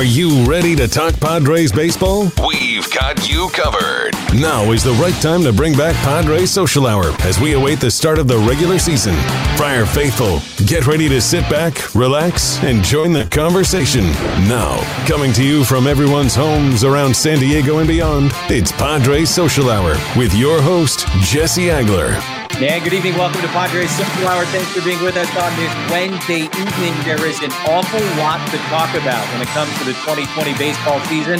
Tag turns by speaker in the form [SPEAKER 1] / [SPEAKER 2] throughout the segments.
[SPEAKER 1] Are you ready to talk Padres baseball? We've got you covered. Now is the right time to bring back Padres Social Hour as we await the start of the regular season. Friar Faithful, get ready to sit back, relax, and join the conversation. Now, coming to you from everyone's homes around San Diego and beyond, it's Padres Social Hour with your host, Jesse Agler.
[SPEAKER 2] And good evening. Welcome to Padres Social Hour. Thanks for being with us on this Wednesday evening. There is an awful lot to talk about when it comes to the 2020 baseball season.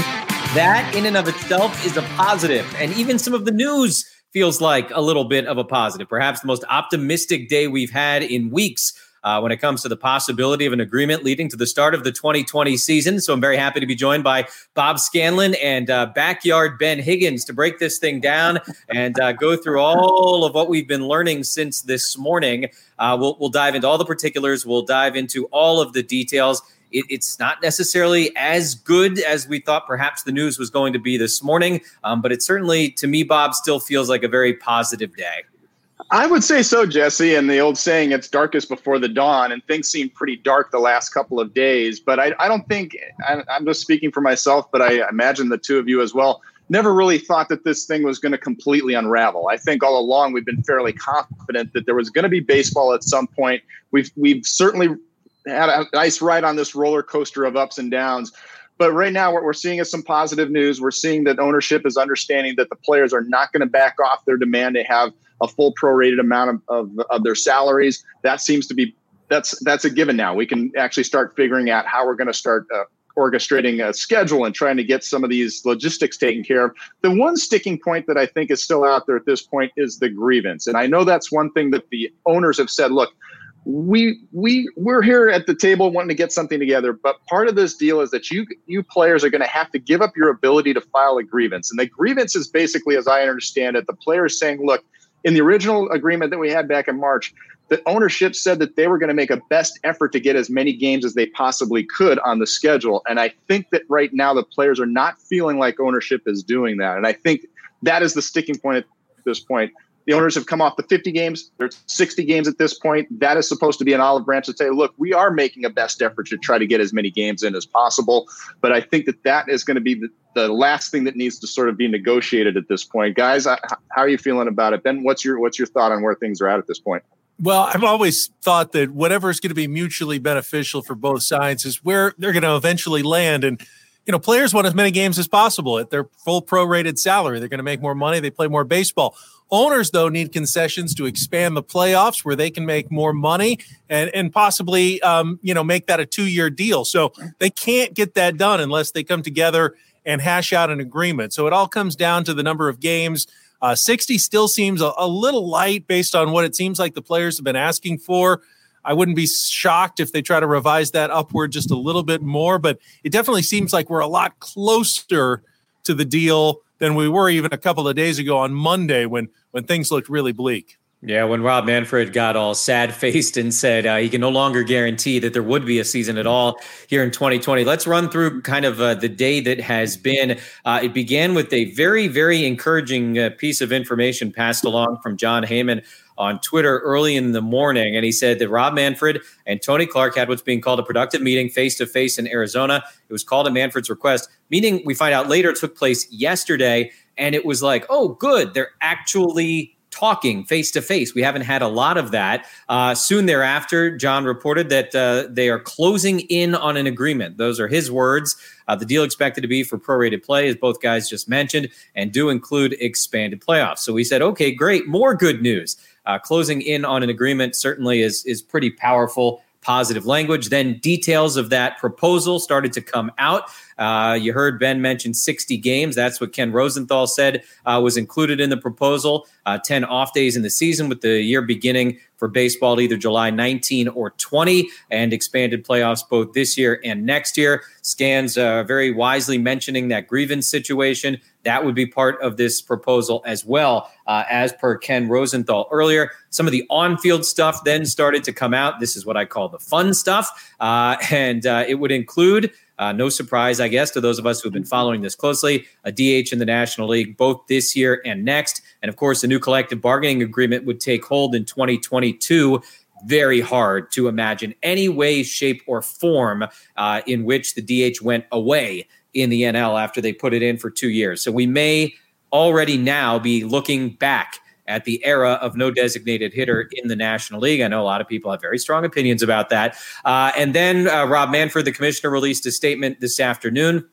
[SPEAKER 2] That, in and of itself, is a positive. And even some of the news feels like a little bit of a positive. Perhaps the most optimistic day we've had in weeks uh, when it comes to the possibility of an agreement leading to the start of the 2020 season. So I'm very happy to be joined by Bob Scanlan and uh, backyard Ben Higgins to break this thing down and uh, go through all of what we've been learning since this morning. Uh, we'll, we'll dive into all the particulars, we'll dive into all of the details. It's not necessarily as good as we thought perhaps the news was going to be this morning, um, but it certainly, to me, Bob, still feels like a very positive day.
[SPEAKER 3] I would say so, Jesse. And the old saying, it's darkest before the dawn. And things seem pretty dark the last couple of days. But I, I don't think, I, I'm just speaking for myself, but I imagine the two of you as well, never really thought that this thing was going to completely unravel. I think all along we've been fairly confident that there was going to be baseball at some point. We've, we've certainly had a nice ride on this roller coaster of ups and downs. But right now, what we're seeing is some positive news. We're seeing that ownership is understanding that the players are not going to back off their demand to have a full prorated amount of, of, of their salaries. That seems to be that's that's a given now. We can actually start figuring out how we're going to start uh, orchestrating a schedule and trying to get some of these logistics taken care of. The one sticking point that I think is still out there at this point is the grievance, and I know that's one thing that the owners have said. Look, we we we're here at the table wanting to get something together but part of this deal is that you you players are going to have to give up your ability to file a grievance. And the grievance is basically as i understand it the players saying look in the original agreement that we had back in march the ownership said that they were going to make a best effort to get as many games as they possibly could on the schedule. And i think that right now the players are not feeling like ownership is doing that. And i think that is the sticking point at this point the owners have come off the 50 games. There's 60 games at this point. That is supposed to be an olive branch to say, look, we are making a best effort to try to get as many games in as possible. But I think that that is going to be the, the last thing that needs to sort of be negotiated at this point. Guys, how are you feeling about it? Ben, what's your what's your thought on where things are at at this point?
[SPEAKER 4] Well, I've always thought that whatever is going to be mutually beneficial for both sides is where they're going to eventually land. And you know, players want as many games as possible at their full prorated salary. They're going to make more money. They play more baseball. Owners, though, need concessions to expand the playoffs where they can make more money and, and possibly, um, you know, make that a two year deal. So they can't get that done unless they come together and hash out an agreement. So it all comes down to the number of games. Uh, 60 still seems a, a little light based on what it seems like the players have been asking for. I wouldn't be shocked if they try to revise that upward just a little bit more, but it definitely seems like we're a lot closer to the deal than we were even a couple of days ago on Monday when when things looked really bleak.
[SPEAKER 2] Yeah, when Rob Manfred got all sad faced and said uh, he can no longer guarantee that there would be a season at all here in 2020. Let's run through kind of uh, the day that has been. Uh, it began with a very, very encouraging uh, piece of information passed along from Jon Heyman on Twitter early in the morning. And he said that Rob Manfred and Tony Clark had what's being called a productive meeting face to face in Arizona. It was called at Manfred's request. Meeting we find out later it took place yesterday. And it was like, oh, good. They're actually talking face to face. We haven't had a lot of that. Uh, soon thereafter, Jon reported that uh, they are closing in on an agreement. Those are his words. Uh, the deal expected to be for prorated play, as both guys just mentioned, and do include expanded playoffs. So we said, okay, great, more good news. Uh, closing in on an agreement certainly is is pretty powerful positive language. Then details of that proposal started to come out. Uh, you heard Ben mention 60 games. That's what Ken Rosenthal said uh, was included in the proposal. Uh, 10 off days in the season, with the year beginning for baseball either July 19 or 20, and expanded playoffs both this year and next year. Scans uh, very wisely mentioning that grievance situation. That would be part of this proposal as well, uh, as per Ken Rosenthal earlier. Some of the on field stuff then started to come out. This is what I call the fun stuff. Uh, and it would include uh, no surprise, I guess, to those of us who have been following this closely. A DH in the National League both this year and next. And of course, the new collective bargaining agreement would take hold in 2022. very hard to imagine any way, shape, or form uh, in which the DH went away in the NL after they put it in for two years. So we may already now be looking back at the era of no designated hitter in the National League. I know a lot of people have very strong opinions about that. Uh, and then uh, Rob Manfred, the commissioner, released a statement this afternoon.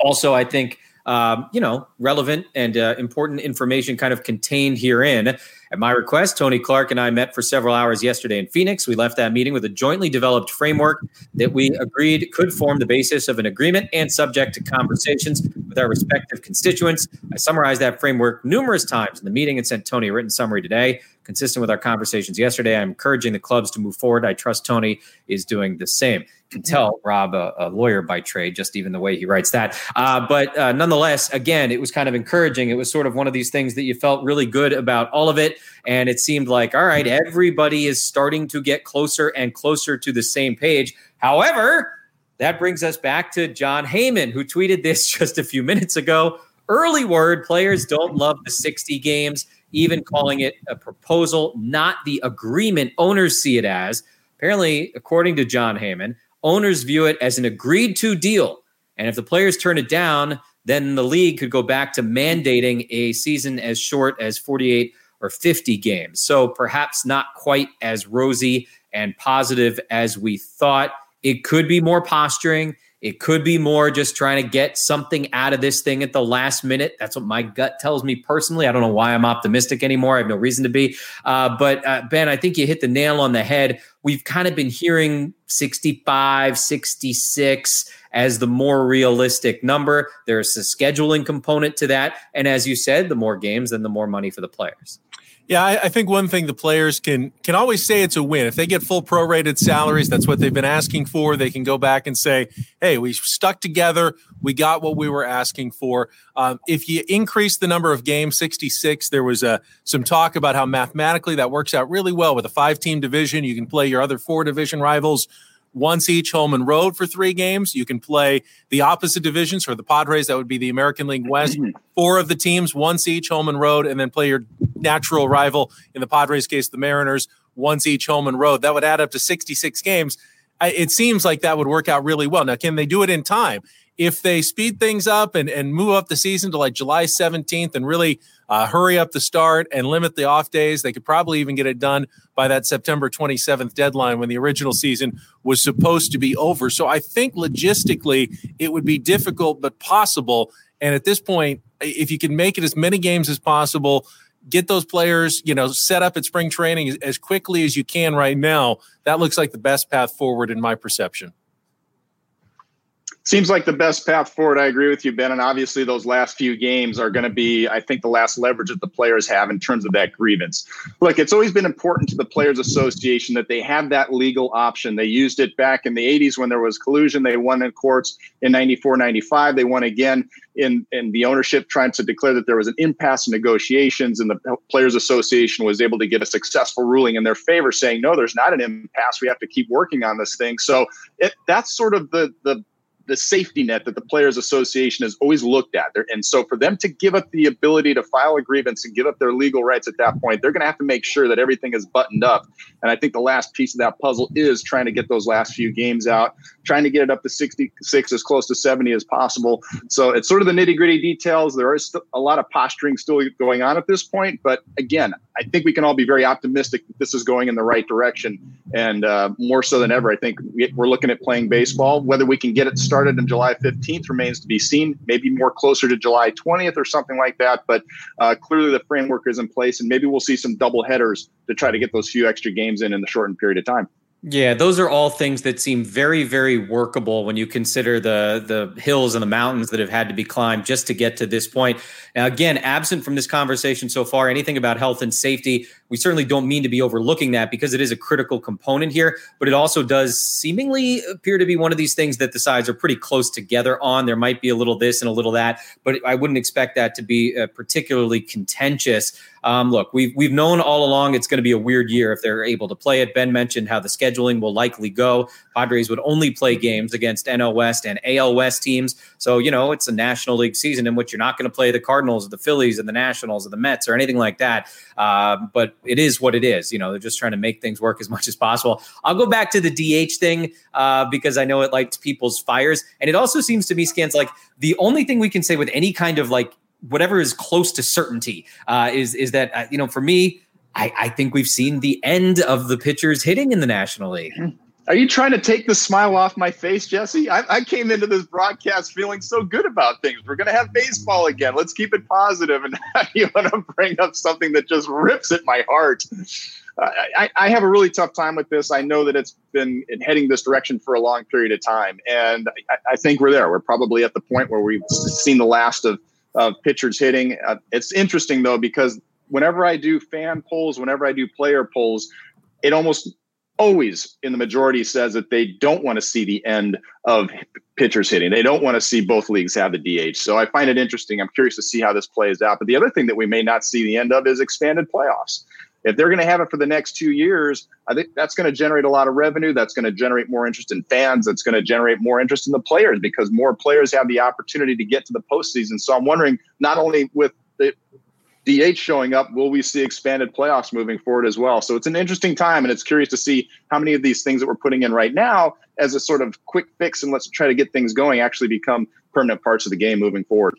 [SPEAKER 2] Also, I think um, you know, relevant and uh, important information kind of contained herein. At my request, Tony Clark and I met for several hours yesterday in Phoenix. We left that meeting with a jointly developed framework that we agreed could form the basis of an agreement and subject to conversations with our respective constituents. I summarized that framework numerous times in the meeting and sent Tony a written summary today. Consistent with our conversations yesterday, I'm encouraging the clubs to move forward. I trust Tony is doing the same can tell Rob, a, a, lawyer by trade, just even the way he writes that. Uh, but uh, nonetheless, again, it was kind of encouraging. It was sort of one of these things that you felt really good about all of it. And it seemed like, all right, everybody is starting to get closer and closer to the same page. However, that brings us back to Jon Heyman, who tweeted this just a few minutes ago. Early word players don't love the 60 games, even calling it a proposal, not the agreement owners see it as. Apparently, according to Jon Heyman, owners view it as an agreed to deal. And if the players turn it down, then the league could go back to mandating a season as short as 48 or 50 games. So perhaps not quite as rosy and positive as we thought. It could be more posturing. It could be more just trying to get something out of this thing at the last minute. That's what my gut tells me personally. I don't know why I'm optimistic anymore. I have no reason to be. Uh, but uh, Ben, I think you hit the nail on the head. We've kind of been hearing 65, 66 as the more realistic number. There's a scheduling component to that. And as you said, the more games, then the more money for the players.
[SPEAKER 4] Yeah, I, I, think one thing the players can can always say it's a win if they get full prorated salaries. That's what they've been asking for. They can go back and say, "Hey, we stuck together. We got what we were asking for." Um, if you increase the number of games, sixty six, there was uh, some talk about how mathematically that works out really well with a five team division. You can play your other four division rivals once each home and road for three games. You can play the opposite divisions for the Padres. That would be the American League West. Mm-hmm. Four of the teams, once each home and road, and then play your natural rival, in the Padres case, the Mariners, once each home and road. That would add up to 66 games. It seems like that would work out really well. Now, can they do it in time? if they speed things up and, and move up the season to like July 17th and really uh, hurry up the start and limit the off days, they could probably even get it done by that September 27th deadline when the original season was supposed to be over. So I think logistically it would be difficult but possible. And at this point, if you can make it as many games as possible, get those players, you know, set up at spring training as quickly as you can right now, that looks like the best path forward in my perception
[SPEAKER 3] seems like the best path forward. I agree with you, Ben. And obviously, those last few games are going to be, I think, the last leverage that the players have in terms of that grievance. Look, it's always been important to the Players Association that they have that legal option. They used it back in the 80s when there was collusion. They won in courts in 94, 95. They won again in, in the ownership trying to declare that there was an impasse in negotiations. And the Players Association was able to get a successful ruling in their favor, saying, no, there's not an impasse. We have to keep working on this thing. So it, that's sort of the, the the safety net that the Players Association has always looked at. And so for them to give up the ability to file a grievance and give up their legal rights at that point, they're going to have to make sure that everything is buttoned up. And I think the last piece of that puzzle is trying to get those last few games out, trying to get it up to 66 as close to 70 as possible. So it's sort of the nitty gritty details. There is a lot of posturing still going on at this point. But again, I think we can all be very optimistic that this is going in the right direction. And uh, more so than ever, I think we're looking at playing baseball. Whether we can get it started in July 15th remains to be seen, maybe more closer to July 20th or something like that. But uh, clearly the framework is in place, and maybe we'll see some double headers to try to get those few extra games in in the shortened period of time.
[SPEAKER 2] Yeah, those are all things that seem very, very workable when you consider the the hills and the mountains that have had to be climbed just to get to this point. Now, again, absent from this conversation so far, anything about health and safety, we certainly don't mean to be overlooking that because it is a critical component here. But it also does seemingly appear to be one of these things that the sides are pretty close together on. There might be a little this and a little that, but I wouldn't expect that to be uh, particularly contentious. Um, look, we've we've known all along it's going to be a weird year if they're able to play it. Ben mentioned how the scheduling will likely go. Padres would only play games against NL West and AL West teams, so you know it's a National League season in which you're not going to play the Cardinals, or the Phillies, and the Nationals, or the Mets, or anything like that. Uh, but it is what it is. You know, they're just trying to make things work as much as possible. I'll go back to the DH thing uh, because I know it lights people's fires, and it also seems to me scans like the only thing we can say with any kind of like whatever is close to certainty uh, is is that uh, you know for me. I, I think we've seen the end of the pitchers hitting in the National League.
[SPEAKER 3] Are you trying to take the smile off my face, Jesse? I, I came into this broadcast feeling so good about things. We're going to have baseball again. Let's keep it positive. And you want to bring up something that just rips at my heart. I, I, have a really tough time with this. I know that it's been heading this direction for a long period of time, and I, I think we're there. We're probably at the point where we've seen the last of, of pitchers hitting. Uh, it's interesting though because whenever I do fan polls, whenever I do player polls, it almost always in the majority says that they don't want to see the end of pitchers hitting. They don't want to see both leagues have the DH. So I find it interesting. I'm curious to see how this plays out. But the other thing that we may not see the end of is expanded playoffs. If they're going to have it for the next two years, I think that's going to generate a lot of revenue. That's going to generate more interest in fans. That's going to generate more interest in the players because more players have the opportunity to get to the postseason. So I'm wondering, not only with the DH showing up, will we see expanded playoffs moving forward as well? So it's an interesting time, and it's curious to see how many of these things that we're putting in right now as a sort of quick fix and let's try to get things going actually become permanent parts of the game moving forward.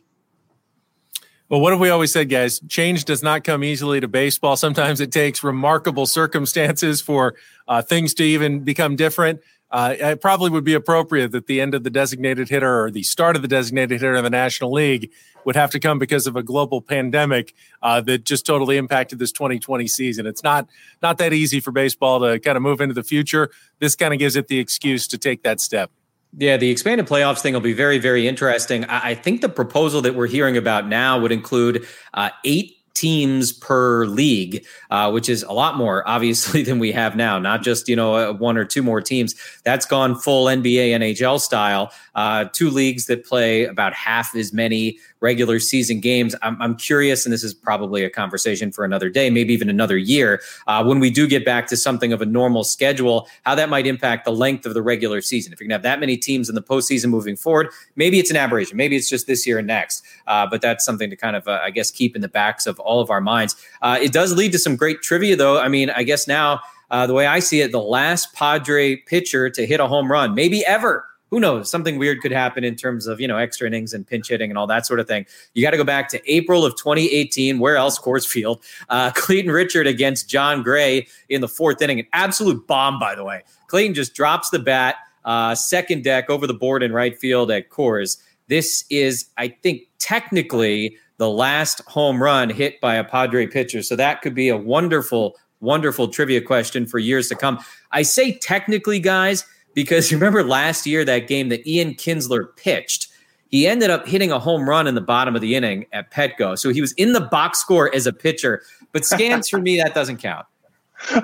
[SPEAKER 4] Well, what have we always said, guys? Change does not come easily to baseball. Sometimes it takes remarkable circumstances for uh, things to even become different uh, it probably would be appropriate that the end of the designated hitter or the start of the designated hitter in the National League would have to come because of a global pandemic uh, that just totally impacted this 2020 season. It's not not that easy for baseball to kind of move into the future. This kind of gives it the excuse to take that step.
[SPEAKER 2] Yeah, the expanded playoffs thing will be very, very interesting. I, think the proposal that we're hearing about now would include uh, eight teams per league, uh, which is a lot more obviously than we have now. Not just you know uh, one or two more teams. That's gone full NBA NHL style. Uh, two leagues that play about half as many regular season games. I'm, I'm, curious, and this is probably a conversation for another day, maybe even another year, uh, when we do get back to something of a normal schedule, how that might impact the length of the regular season. If you're going to have that many teams in the postseason moving forward, maybe it's an aberration. Maybe it's just this year and next. Uh, but that's something to kind of, uh, I guess, keep in the backs of all of our minds. Uh, it does lead to some great trivia, though. I mean, I guess now. Uh, the way I see it, the last Padre pitcher to hit a home run, maybe ever, who knows? Something weird could happen in terms of, you know, extra innings and pinch hitting and all that sort of thing. You got to go back to April of 2018. Where else? Coors Field. Uh, Clayton Richard against Jon Gray in the fourth inning. An absolute bomb, by the way. Clayton just drops the bat, uh, second deck over the board in right field at Coors. This is, I think, technically the last home run hit by a Padre pitcher. So that could be a wonderful, wonderful trivia question for years to come. I say technically, guys, because you remember last year that game that Ian Kinsler pitched. He ended up hitting a home run in the bottom of the inning at Petco. So he was in the box score as a pitcher. But scans for me, that doesn't count.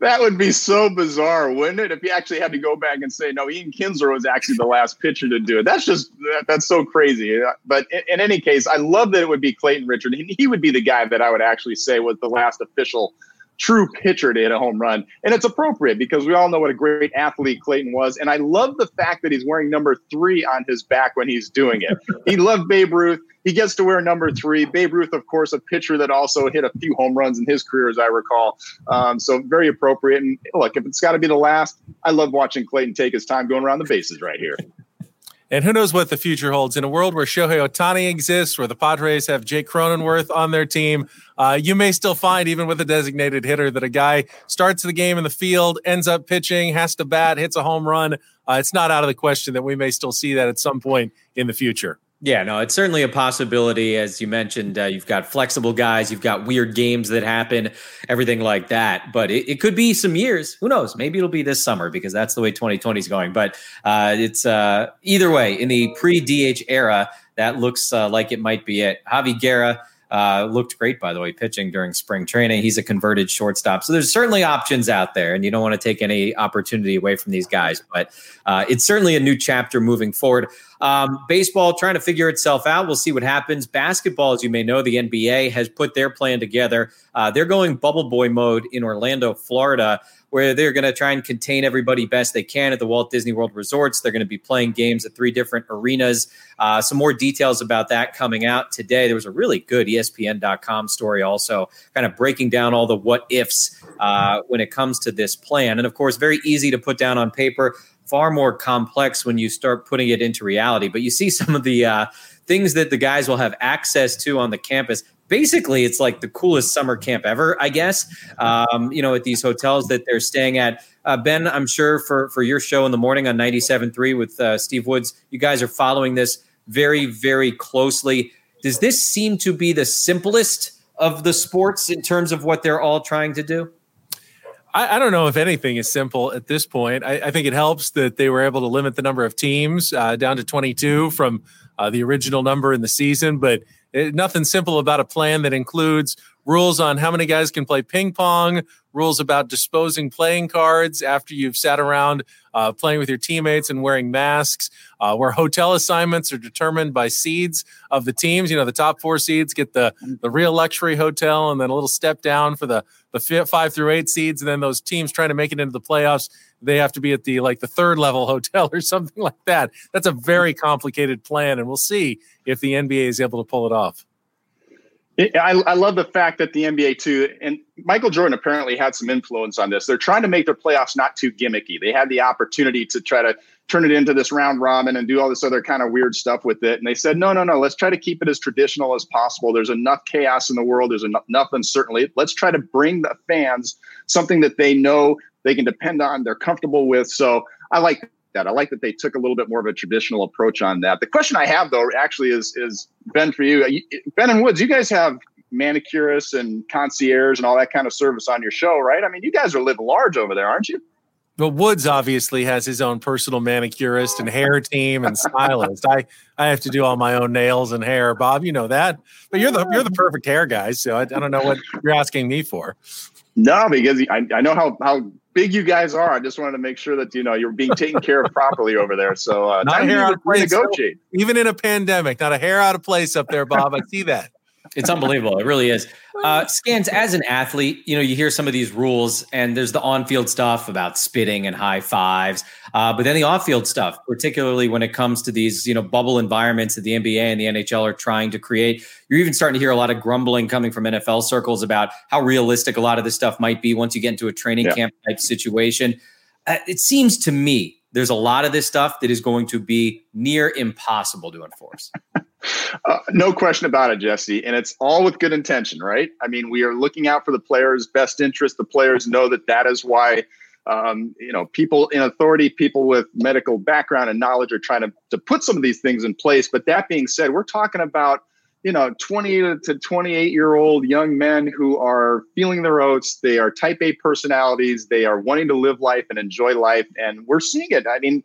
[SPEAKER 3] that would be so bizarre, wouldn't it? If you actually had to go back and say, no, Ian Kinsler was actually the last pitcher to do it. That's just, that, that's so crazy. But in, in, any case, I love that it would be Clayton Richard. He would be the guy that I would actually say was the last official true pitcher to hit a home run. And it's appropriate because we all know what a great athlete Clayton was. And I love the fact that he's wearing number three on his back when he's doing it. he loved Babe Ruth. He gets to wear number three. Babe Ruth, of course, a pitcher that also hit a few home runs in his career, as I recall. Um, so very appropriate. And look, if it's got to be the last, I love watching Clayton take his time going around the bases right here.
[SPEAKER 4] And who knows what the future holds in a world where Shohei Ohtani exists, where the Padres have Jake Cronenworth on their team. Uh, you may still find, even with a designated hitter, that a guy starts the game in the field, ends up pitching, has to bat, hits a home run. Uh, it's not out of the question that we may still see that at some point in the future.
[SPEAKER 2] Yeah, no, it's certainly a possibility. As you mentioned, uh, you've got flexible guys, you've got weird games that happen, everything like that. But it, it, could be some years. Who knows? Maybe it'll be this summer because that's the way 2020 is going. But uh, it's uh, either way, in the pre DH era, that looks uh, like it might be it. Javi Guerra uh, looked great, by the way, pitching during spring training. He's a converted shortstop. So there's certainly options out there, and you don't want to take any opportunity away from these guys. But uh, it's certainly a new chapter moving forward. Um, baseball trying to figure itself out. We'll see what happens. Basketball, as you may know, the NBA has put their plan together. Uh, they're going bubble boy mode in Orlando, Florida where they're going to try and contain everybody best they can at the Walt Disney World resorts. They're going to be playing games at three different arenas. Uh, some more details about that coming out today. There was a really good ESPN.com story, also kind of breaking down all the what ifs uh, when it comes to this plan. And of course, very easy to put down on paper, far more complex when you start putting it into reality. But you see some of the uh, things that the guys will have access to on the campus basically it's like the coolest summer camp ever i guess um, you know at these hotels that they're staying at uh, ben i'm sure for for your show in the morning on 97.3 with uh, steve woods you guys are following this very very closely does this seem to be the simplest of the sports in terms of what they're all trying to do
[SPEAKER 4] I, I, don't know if anything is simple at this point. I, I, think it helps that they were able to limit the number of teams uh, down to 22 from uh, the original number in the season. But it, nothing simple about a plan that includes rules on how many guys can play ping pong, rules about disposing playing cards after you've sat around uh, playing with your teammates and wearing masks, uh, where hotel assignments are determined by seeds of the teams. You know, the top four seeds get the, the real luxury hotel and then a little step down for the, the five through eight seeds. And then those teams trying to make it into the playoffs, they have to be at the like the third level hotel or something like that. That's a very complicated plan. And we'll see if the NBA is able to pull it off.
[SPEAKER 3] I, I, love the fact that the NBA too, and Michael Jordan apparently had some influence on this. They're trying to make their playoffs not too gimmicky. They had the opportunity to try to turn it into this round robin and do all this other kind of weird stuff with it. And they said, no, no, no, let's try to keep it as traditional as possible. There's enough chaos in the world. There's enough, enough uncertainty. Let's try to bring the fans something that they know they can depend on, they're comfortable with. So I like that. I like that they took a little bit more of a traditional approach on that. The question I have though actually is is Ben for you, Ben and Woods. You guys have manicurists and concierge and all that kind of service on your show, right? I mean, you guys are living large over there, aren't you?
[SPEAKER 4] Well, Woods obviously has his own personal manicurist and hair team and stylist. I I have to do all my own nails and hair, Bob. You know that, but you're the you're the perfect hair guy. So I, I don't know what you're asking me for.
[SPEAKER 3] No, because I, I know how how big you guys are. I just wanted to make sure that you know you're being taken care of properly over there. So uh,
[SPEAKER 4] not a hair out of place. Even in a pandemic, not a hair out of place up there, Bob. I see that.
[SPEAKER 2] It's unbelievable. It really is. Uh, Scans, as an athlete, you know, you hear some of these rules, and there's the on field stuff about spitting and high fives. Uh, but then the off field stuff, particularly when it comes to these, you know, bubble environments that the NBA and the NHL are trying to create. You're even starting to hear a lot of grumbling coming from NFL circles about how realistic a lot of this stuff might be once you get into a training yeah. camp type situation. Uh, it seems to me there's a lot of this stuff that is going to be near impossible to enforce.
[SPEAKER 3] Uh, no question about it, Jesse. And it's all with good intention, right? I mean, we are looking out for the players' best interest. The players know that that is why, um, you know, people in authority, people with medical background and knowledge are trying to, to put some of these things in place. But that being said, we're talking about, you know, 20 to 28 year old young men who are feeling their oats. They are type A personalities. They are wanting to live life and enjoy life. And we're seeing it. I mean,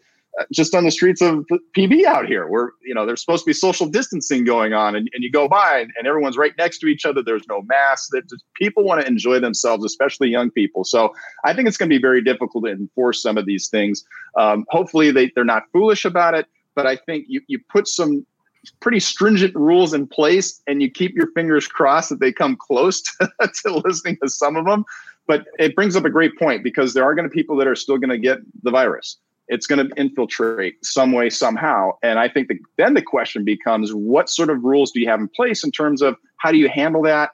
[SPEAKER 3] just on the streets of PB out here where, you know, there's supposed to be social distancing going on and, and you go by and, and everyone's right next to each other. There's no masks. That people want to enjoy themselves, especially young people. So I think it's going to be very difficult to enforce some of these things. Um, hopefully they, they're not foolish about it, but I think you, you put some pretty stringent rules in place and you keep your fingers crossed that they come close to, to listening to some of them. But it brings up a great point because there are going to people that are still going to get the virus it's going to infiltrate some way somehow. And i think that then the question becomes what sort of rules do you have in place in terms of how do you handle that?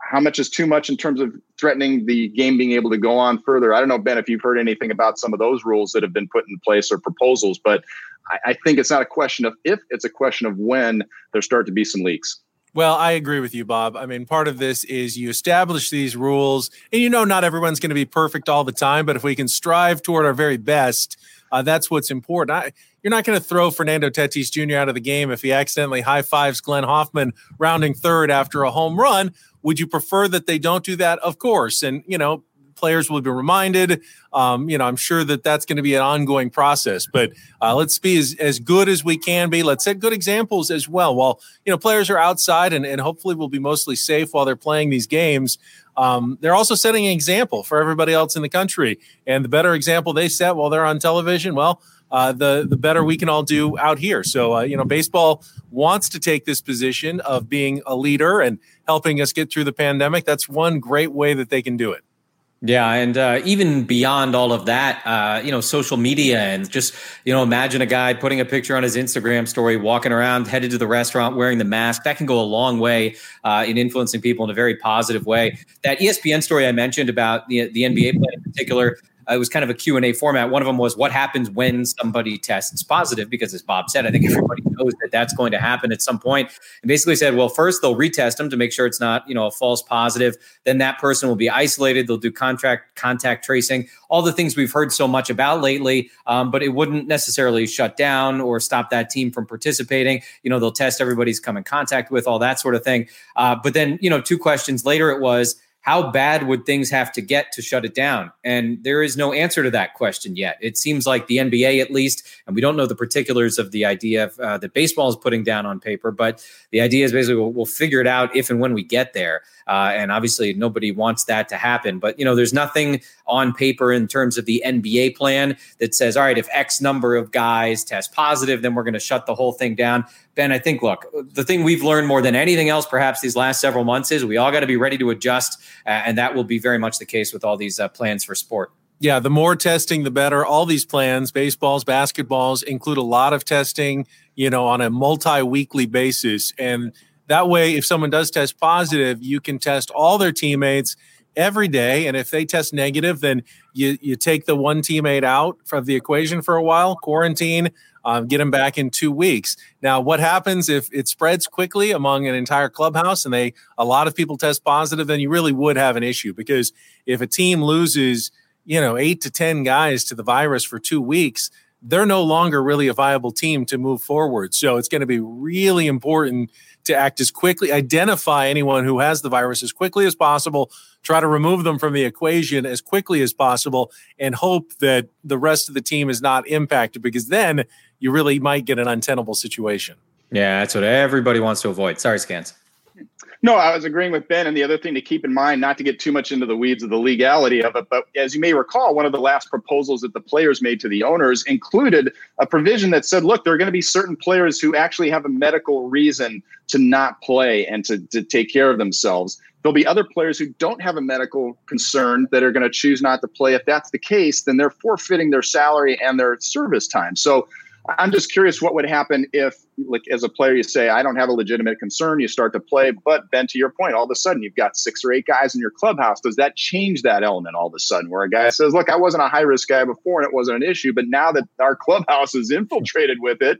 [SPEAKER 3] How much is too much in terms of threatening the game being able to go on further? I don't know ben if you've heard anything about some of those rules that have been put in place or proposals but i, I think it's not a question of if it's a question of when there start to be some leaks
[SPEAKER 4] well, I agree with you, Bob. I mean, part of this is you establish these rules, and you know, not everyone's going to be perfect all the time, but if we can strive toward our very best, uh, that's what's important. I, you're not going to throw Fernando Tatis Jr. out of the game if he accidentally high fives Glenn Hoffman rounding third after a home run. Would you prefer that they don't do that? Of course. And, you know, players will be reminded. Um, you know, I'm sure that that's going to be an ongoing process. But uh, let's be as, as good as we can be. Let's set good examples as well. While you know players are outside and, and hopefully will be mostly safe while they're playing these games. Um, they're also setting an example for everybody else in the country. And the better example they set while they're on television, well, uh, the the better we can all do out here. So uh, you know, baseball wants to take this position of being a leader and helping us get through the pandemic. That's one great way that they can do it.
[SPEAKER 2] Yeah, and uh, even beyond all of that, uh, you know, social media and just you know, imagine a guy putting a picture on his Instagram story, walking around, headed to the restaurant, wearing the mask. That can go a long way uh, in influencing people in a very positive way. That ESPN story I mentioned about the the NBA plan in particular, uh, it was kind of a Q&A format. One of them was what happens when somebody tests positive because as Bob said, I think everybody knows that that's going to happen at some point. And basically said, well, first they'll retest them to make sure it's not, you know, a false positive. Then that person will be isolated. They'll do contract contact tracing, all the things we've heard so much about lately. Um, but it wouldn't necessarily shut down or stop that team from participating. You know, they'll test everybody's come in contact with, all that sort of thing. Uh, but then, you know, two questions later, it was, how bad would things have to get to shut it down? And there is no answer to that question yet. It seems like the NBA, at least, and we don't know the particulars of the idea of, uh, that baseball is putting down on paper, but the idea is basically we'll, we'll figure it out if and when we get there. Uh, and obviously, nobody wants that to happen. But you know, there's nothing on paper in terms of the NBA plan that says, all right, if X number of guys test positive, then we're going to shut the whole thing down. Ben, I think, look, the thing we've learned more than anything else, perhaps these last several months, is we all got to be ready to adjust. Uh, and that will be very much the case with all these uh, plans for sport.
[SPEAKER 4] Yeah, the more testing, the better. All these plans, baseballs, basketballs, include a lot of testing, you know, on a multi weekly basis. And that way, if someone does test positive, you can test all their teammates every day. And if they test negative, then you, you take the one teammate out from the equation for a while, quarantine, um, get them back in two weeks. Now, what happens if it spreads quickly among an entire clubhouse and they a lot of people test positive? Then you really would have an issue because if a team loses, you know, eight to ten guys to the virus for two weeks, they're no longer really a viable team to move forward. So it's going to be really important to act as quickly, identify anyone who has the virus as quickly as possible, try to remove them from the equation as quickly as possible, and hope that the rest of the team is not impacted because then you really might get an untenable situation.
[SPEAKER 2] Yeah, that's what everybody wants to avoid. Sorry, Scans.
[SPEAKER 3] No, I was agreeing with Ben. And the other thing to keep in mind, not to get too much into the weeds of the legality of it, but as you may recall, one of the last proposals that the players made to the owners included a provision that said, look, there are going to be certain players who actually have a medical reason to not play and to, to take care of themselves. There'll be other players who don't have a medical concern that are going to choose not to play. If that's the case, then they're forfeiting their salary and their service time. So I'm just curious what would happen if, like, as a player, you say, I don't have a legitimate concern. You start to play, but Ben, to your point, all of a sudden you've got six or eight guys in your clubhouse. Does that change that element all of a sudden where a guy says, Look, I wasn't a high risk guy before and it wasn't an issue, but now that our clubhouse is infiltrated with it,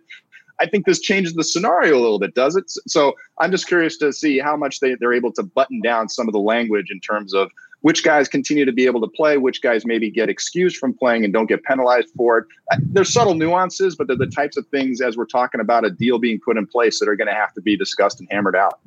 [SPEAKER 3] I think this changes the scenario a little bit, does it? So I'm just curious to see how much they, they're able to button down some of the language in terms of which guys continue to be able to play, which guys maybe get excused from playing and don't get penalized for it. Uh, there's subtle nuances, but they're the types of things as we're talking about a deal being put in place that are going to have to be discussed and hammered out.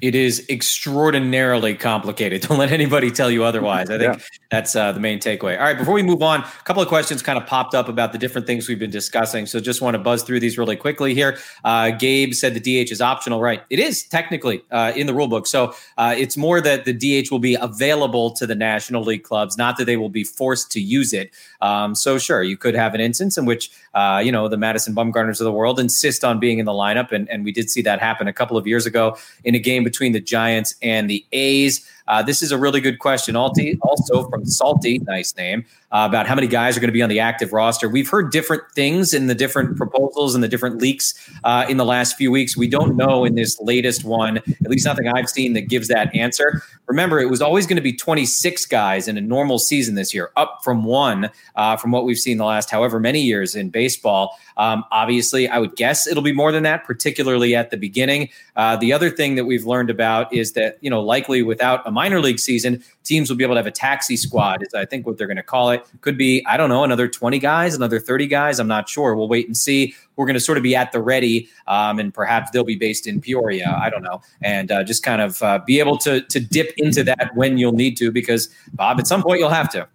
[SPEAKER 2] It is extraordinarily complicated. Don't let anybody tell you otherwise. I think yeah. that's uh, the main takeaway. All right, before we move on, a couple of questions kind of popped up about the different things we've been discussing. So just want to buzz through these really quickly here. Uh, Gabe said the DH is optional, right? It is technically uh, in the rule book. So uh, it's more that the DH will be available to the National League clubs, not that they will be forced to use it. Um, so sure, you could have an instance in which uh, you know the Madison Bumgarners of the world insist on being in the lineup, and, and we did see that happen a couple of years ago in a game between the Giants and the A's. Uh, this is a really good question. Also from Salty, nice name, uh, about how many guys are going to be on the active roster. We've heard different things in the different proposals and the different leaks uh, in the last few weeks. We don't know in this latest one, at least nothing I've seen that gives that answer. Remember, it was always going to be 26 guys in a normal season this year, up from one uh, from what we've seen the last however many years in baseball. Um, obviously, I would guess it'll be more than that, particularly at the beginning. Uh, the other thing that we've learned about is that, you know, likely without a minor league season, teams will be able to have a taxi squad, is I think what they're going to call it. Could be, I don't know, another 20 guys, another 30 guys. I'm not sure. We'll wait and see. We're going to sort of be at the ready, um, and perhaps they'll be based in Peoria. I don't know. And uh, just kind of uh, be able to, to dip into that when you'll need to, because, Bob, at some point you'll have to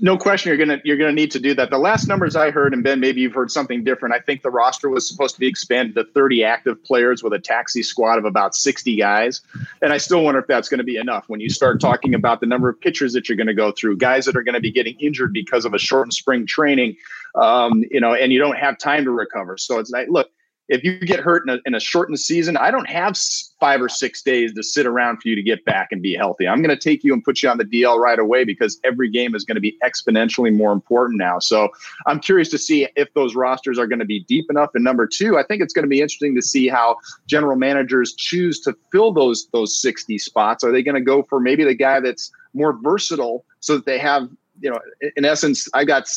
[SPEAKER 3] no question you're gonna you're gonna need to do that. The last numbers I heard, and Ben, maybe you've heard something different. I think the roster was supposed to be expanded to 30 active players with a taxi squad of about 60 guys. And I still wonder if that's going to be enough when you start talking about the number of pitchers that you're going to go through, guys that are going to be getting injured because of a shortened spring training, um, you know, and you don't have time to recover. So it's like, look, if you get hurt in a, in a shortened season, I don't have five or six days to sit around for you to get back and be healthy. I'm going to take you and put you on the DL right away because every game is going to be exponentially more important now. So I'm curious to see if those rosters are going to be deep enough. And number two, I think it's going to be interesting to see how general managers choose to fill those those 60 spots. Are they going to go for maybe the guy that's more versatile so that they have you know, in essence, I got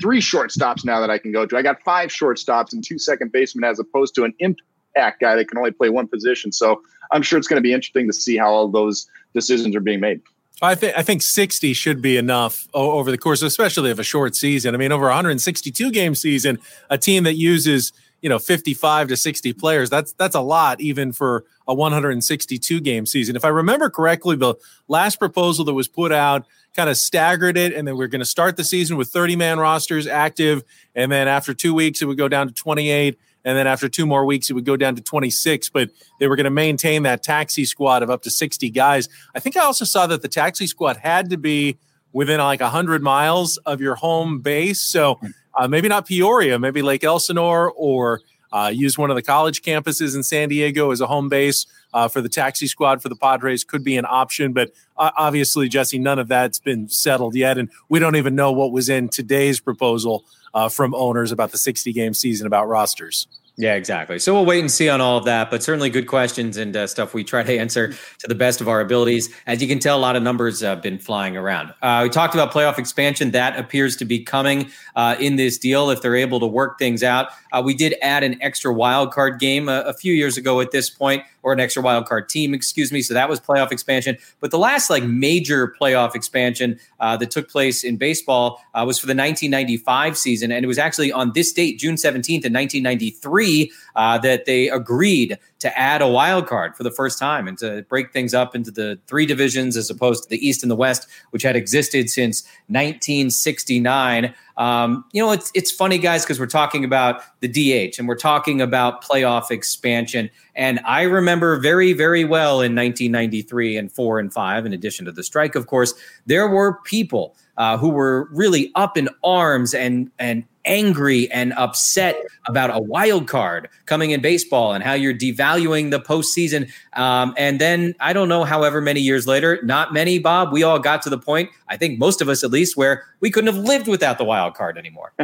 [SPEAKER 3] three shortstops now that I can go to. I got five shortstops and two second basemen as opposed to an impact guy that can only play one position. So I'm sure it's going to be interesting to see how all those decisions are being made.
[SPEAKER 4] I think I think 60 should be enough over the course, especially of a short season. I mean, over 162 game season, a team that uses you know 55 to 60 players that's that's a lot even for a 162 game season. If i remember correctly the last proposal that was put out kind of staggered it and then we're going to start the season with 30 man rosters active and then after two weeks it would go down to 28 and then after two more weeks it would go down to 26 but they were going to maintain that taxi squad of up to 60 guys. I think i also saw that the taxi squad had to be within like 100 miles of your home base so uh, maybe not Peoria, maybe Lake Elsinore, or uh, use one of the college campuses in San Diego as a home base uh, for the taxi squad for the Padres could be an option. But uh, obviously, Jesse, none of that's been settled yet. And we don't even know what was in today's proposal uh, from owners about the 60 game season about rosters.
[SPEAKER 2] Yeah, exactly. So we'll wait and see on all of that, but certainly good questions and uh, stuff we try to answer to the best of our abilities. As you can tell, a lot of numbers have been flying around. Uh, we talked about playoff expansion. That appears to be coming uh, in this deal if they're able to work things out. Uh, we did add an extra wild card game a, a few years ago at this point or an extra wild card team, excuse me. So that was playoff expansion. But the last like major playoff expansion uh, that took place in baseball uh, was for the 1995 season, and it was actually on this date, June 17th, in 1993, uh, that they agreed to add a wild card for the first time and to break things up into the three divisions as opposed to the East and the West, which had existed since 1969. Um, you know, it's it's funny, guys, because we're talking about the DH and we're talking about playoff expansion. And I remember very, very well in 1993 and four and five, in addition to the strike, of course, there were people uh, who were really up in arms and and angry and upset about a wild card coming in baseball and how you're devaluing the postseason. Um, and then I don't know, however many years later, not many, Bob, we all got to the point, I think most of us at least, where we couldn't have lived without the wild card anymore.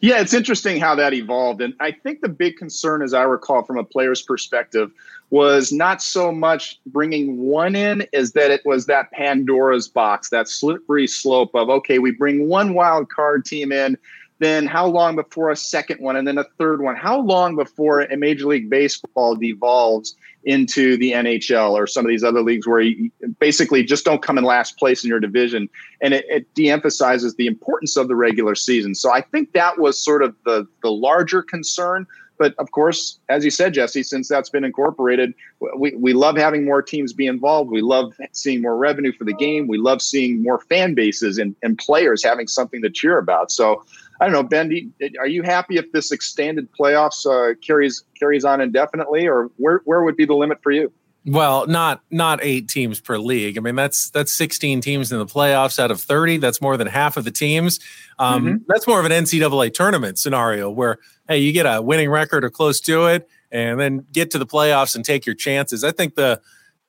[SPEAKER 3] yeah, it's interesting how that evolved. And I think the big concern, as I recall from a player's perspective, was not so much bringing one in as that it was that Pandora's box, that slippery slope of, okay, we bring one wild card team in then how long before a second one and then a third one? How long before a Major League Baseball devolves into the NHL or some of these other leagues where you basically just don't come in last place in your division? And it, it de-emphasizes the importance of the regular season. So I think that was sort of the the larger concern. But of course, as you said, Jesse, since that's been incorporated, we, we love having more teams be involved. We love seeing more revenue for the game. We love seeing more fan bases and, and players having something to cheer about. So I don't know, Ben. are you happy if this extended playoffs uh, carries carries on indefinitely, or where where would be the limit for you?
[SPEAKER 4] Well, not not eight teams per league. I mean, that's that's sixteen teams in the playoffs out of thirty. That's more than half of the teams. Um, mm-hmm. That's more of an NCAA tournament scenario where hey, you get a winning record or close to it, and then get to the playoffs and take your chances. I think the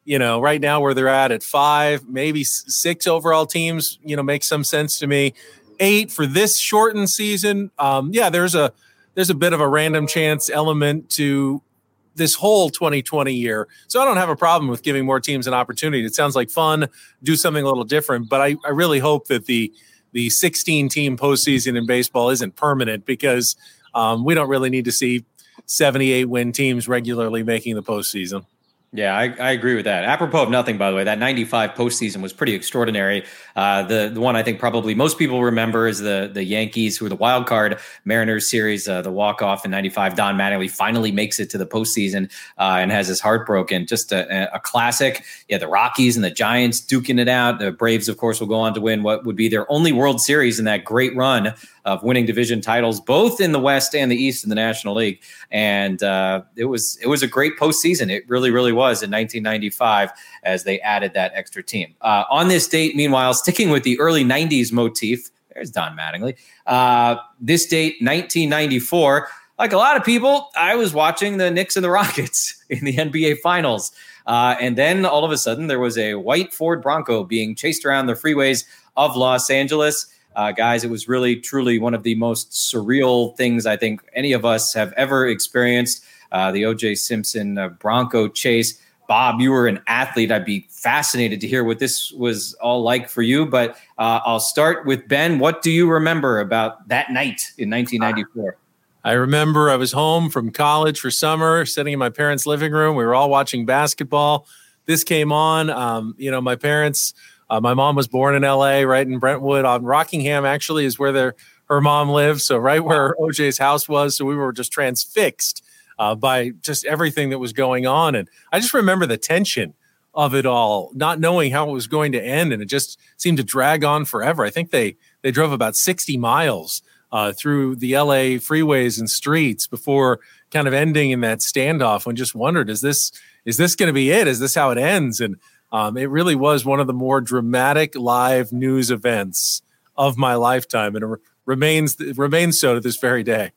[SPEAKER 4] you know right now where they're at at five, maybe six overall teams, you know, makes some sense to me eight for this shortened season. Um, yeah, there's a there's a bit of a random chance element to this whole 2020 year. So I don't have a problem with giving more teams an opportunity. It sounds like fun, do something a little different. But I, I really hope that the the 16 team postseason in baseball isn't permanent because um, we don't really need to see 78 win teams regularly making the postseason.
[SPEAKER 2] Yeah, I, I, agree with that. Apropos of nothing, by the way, that 95 postseason was pretty extraordinary. Uh, the, the one I think probably most people remember is the the Yankees, who were the wild card Mariners series, uh, the walk off in 95. Don Mattingly finally makes it to the postseason uh, and has his heart broken. Just a, a, classic. Yeah, the Rockies and the Giants duking it out. The Braves, of course, will go on to win what would be their only World Series in that great run of winning division titles, both in the West and the East in the National League. And uh, it was it was a great postseason. It really, really was in 1995 as they added that extra team. Uh, on this date, meanwhile, sticking with the early 90s motif, there's Don Mattingly. Uh, this date, 1994. like a lot of people, I was watching the Knicks and the Rockets in the NBA Finals. Uh, and then all of a sudden, there was a white Ford Bronco being chased around the freeways of Los Angeles. Uh, guys, it was really, truly one of the most surreal things I think any of us have ever experienced. Uh, the OJ Simpson uh, Bronco chase. Bob, you were an athlete. I'd be fascinated to hear what this was all like for you. But uh, I'll start with Ben. What do you remember about that night in 1994?
[SPEAKER 4] I remember I was home from college for summer, sitting in my parents' living room. We were all watching basketball. This came on. Um, you know, my parents, uh, my mom was born in LA, right in Brentwood. On Rockingham, actually, is where their her mom lived. So right where OJ's house was. So we were just transfixed uh, by just everything that was going on. And I just remember the tension of it all, not knowing how it was going to end, and it just seemed to drag on forever. I think they they drove about sixty miles uh, through the LA freeways and streets before kind of ending in that standoff and just wondered, is this is this going to be it? Is this how it ends? And um, it really was one of the more dramatic live news events of my lifetime, and it re- remains remains so to this very day.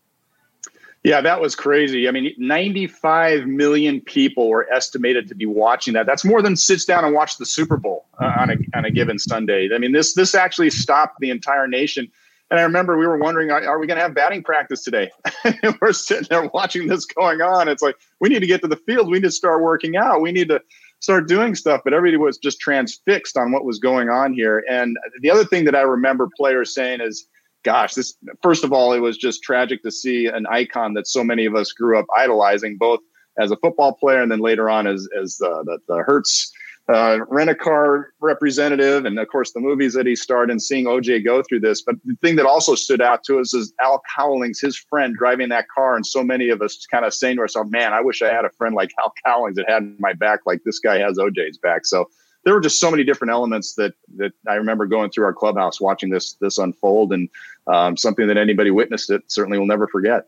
[SPEAKER 3] Yeah, that was crazy. I mean, 95 million people were estimated to be watching that. That's more than sits down and watch the Super Bowl uh, on a on a given Sunday. I mean, this this actually stopped the entire nation. And I remember we were wondering, are, we going to have batting practice today? we're sitting there watching this going on. It's like, we need to get to the field. We need to start working out. We need to start doing stuff. But everybody was just transfixed on what was going on here. And the other thing that I remember players saying is, gosh, this, first of all, it was just tragic to see an icon that so many of us grew up idolizing, both as a football player and then later on as, as uh, the, the Hertz uh, rent a car representative, and of course the movies that he starred in, seeing OJ go through this. But the thing that also stood out to us is Al Cowlings, his friend, driving that car, and so many of us kind of saying to ourselves, "Man, I wish I had a friend like Al Cowlings that had my back, like this guy has OJ's back." So there were just so many different elements that that I remember going through our clubhouse watching this this unfold, and um, something that anybody witnessed it certainly will never forget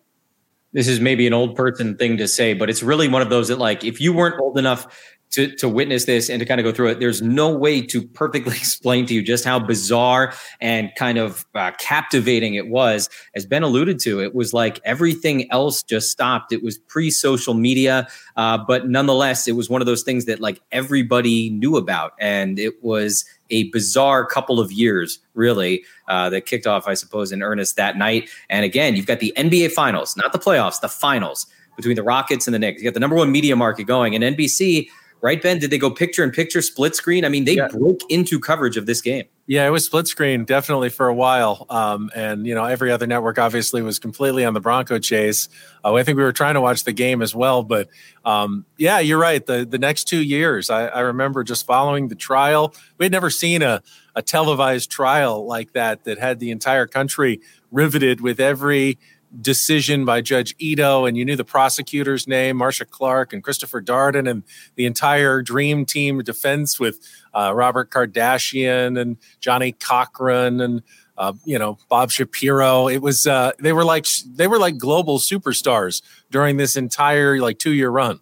[SPEAKER 2] this is maybe an old person thing to say, but it's really one of those that like if you weren't old enough to to witness this and to kind of go through it there's no way to perfectly explain to you just how bizarre and kind of uh, captivating it was. As ben alluded to it was like everything else just stopped. It was pre-social media uh, but nonetheless it was one of those things that like everybody knew about. And it was a bizarre couple of years really uh, that kicked off i suppose in earnest that night. And again you've got the nba finals not the playoffs the finals between the rockets and the knicks. You got the number one media market going and nbc right, Ben? Did they go picture in picture, split screen? I mean, they yeah. broke into coverage of this game.
[SPEAKER 4] Yeah, it was split screen definitely for a while. Um, and, you know, every other network obviously was completely on the Bronco chase. Uh, I think we were trying to watch the game as well. But um, yeah, you're right. The, the next two years, I, I remember just following the trial. We had never seen a, a televised trial like that that had the entire country riveted with every decision by Judge Ito, and you knew the prosecutor's name, Marcia Clark and Christopher Darden, and the entire dream team defense with uh, Robert Kardashian and Johnnie Cochran and uh, you know Bob Shapiro. It was uh, they were like they were like global superstars during this entire like two year run.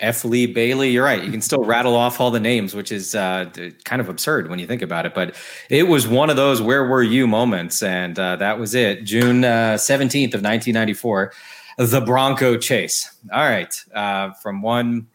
[SPEAKER 2] F. Lee Bailey. You're right. You can still rattle off all the names, which is uh, kind of absurd when you think about it. But it was one of those "Where were you?" moments, and uh, that was it. June uh, seventeenth of 1994, the Bronco chase. All right, uh, from one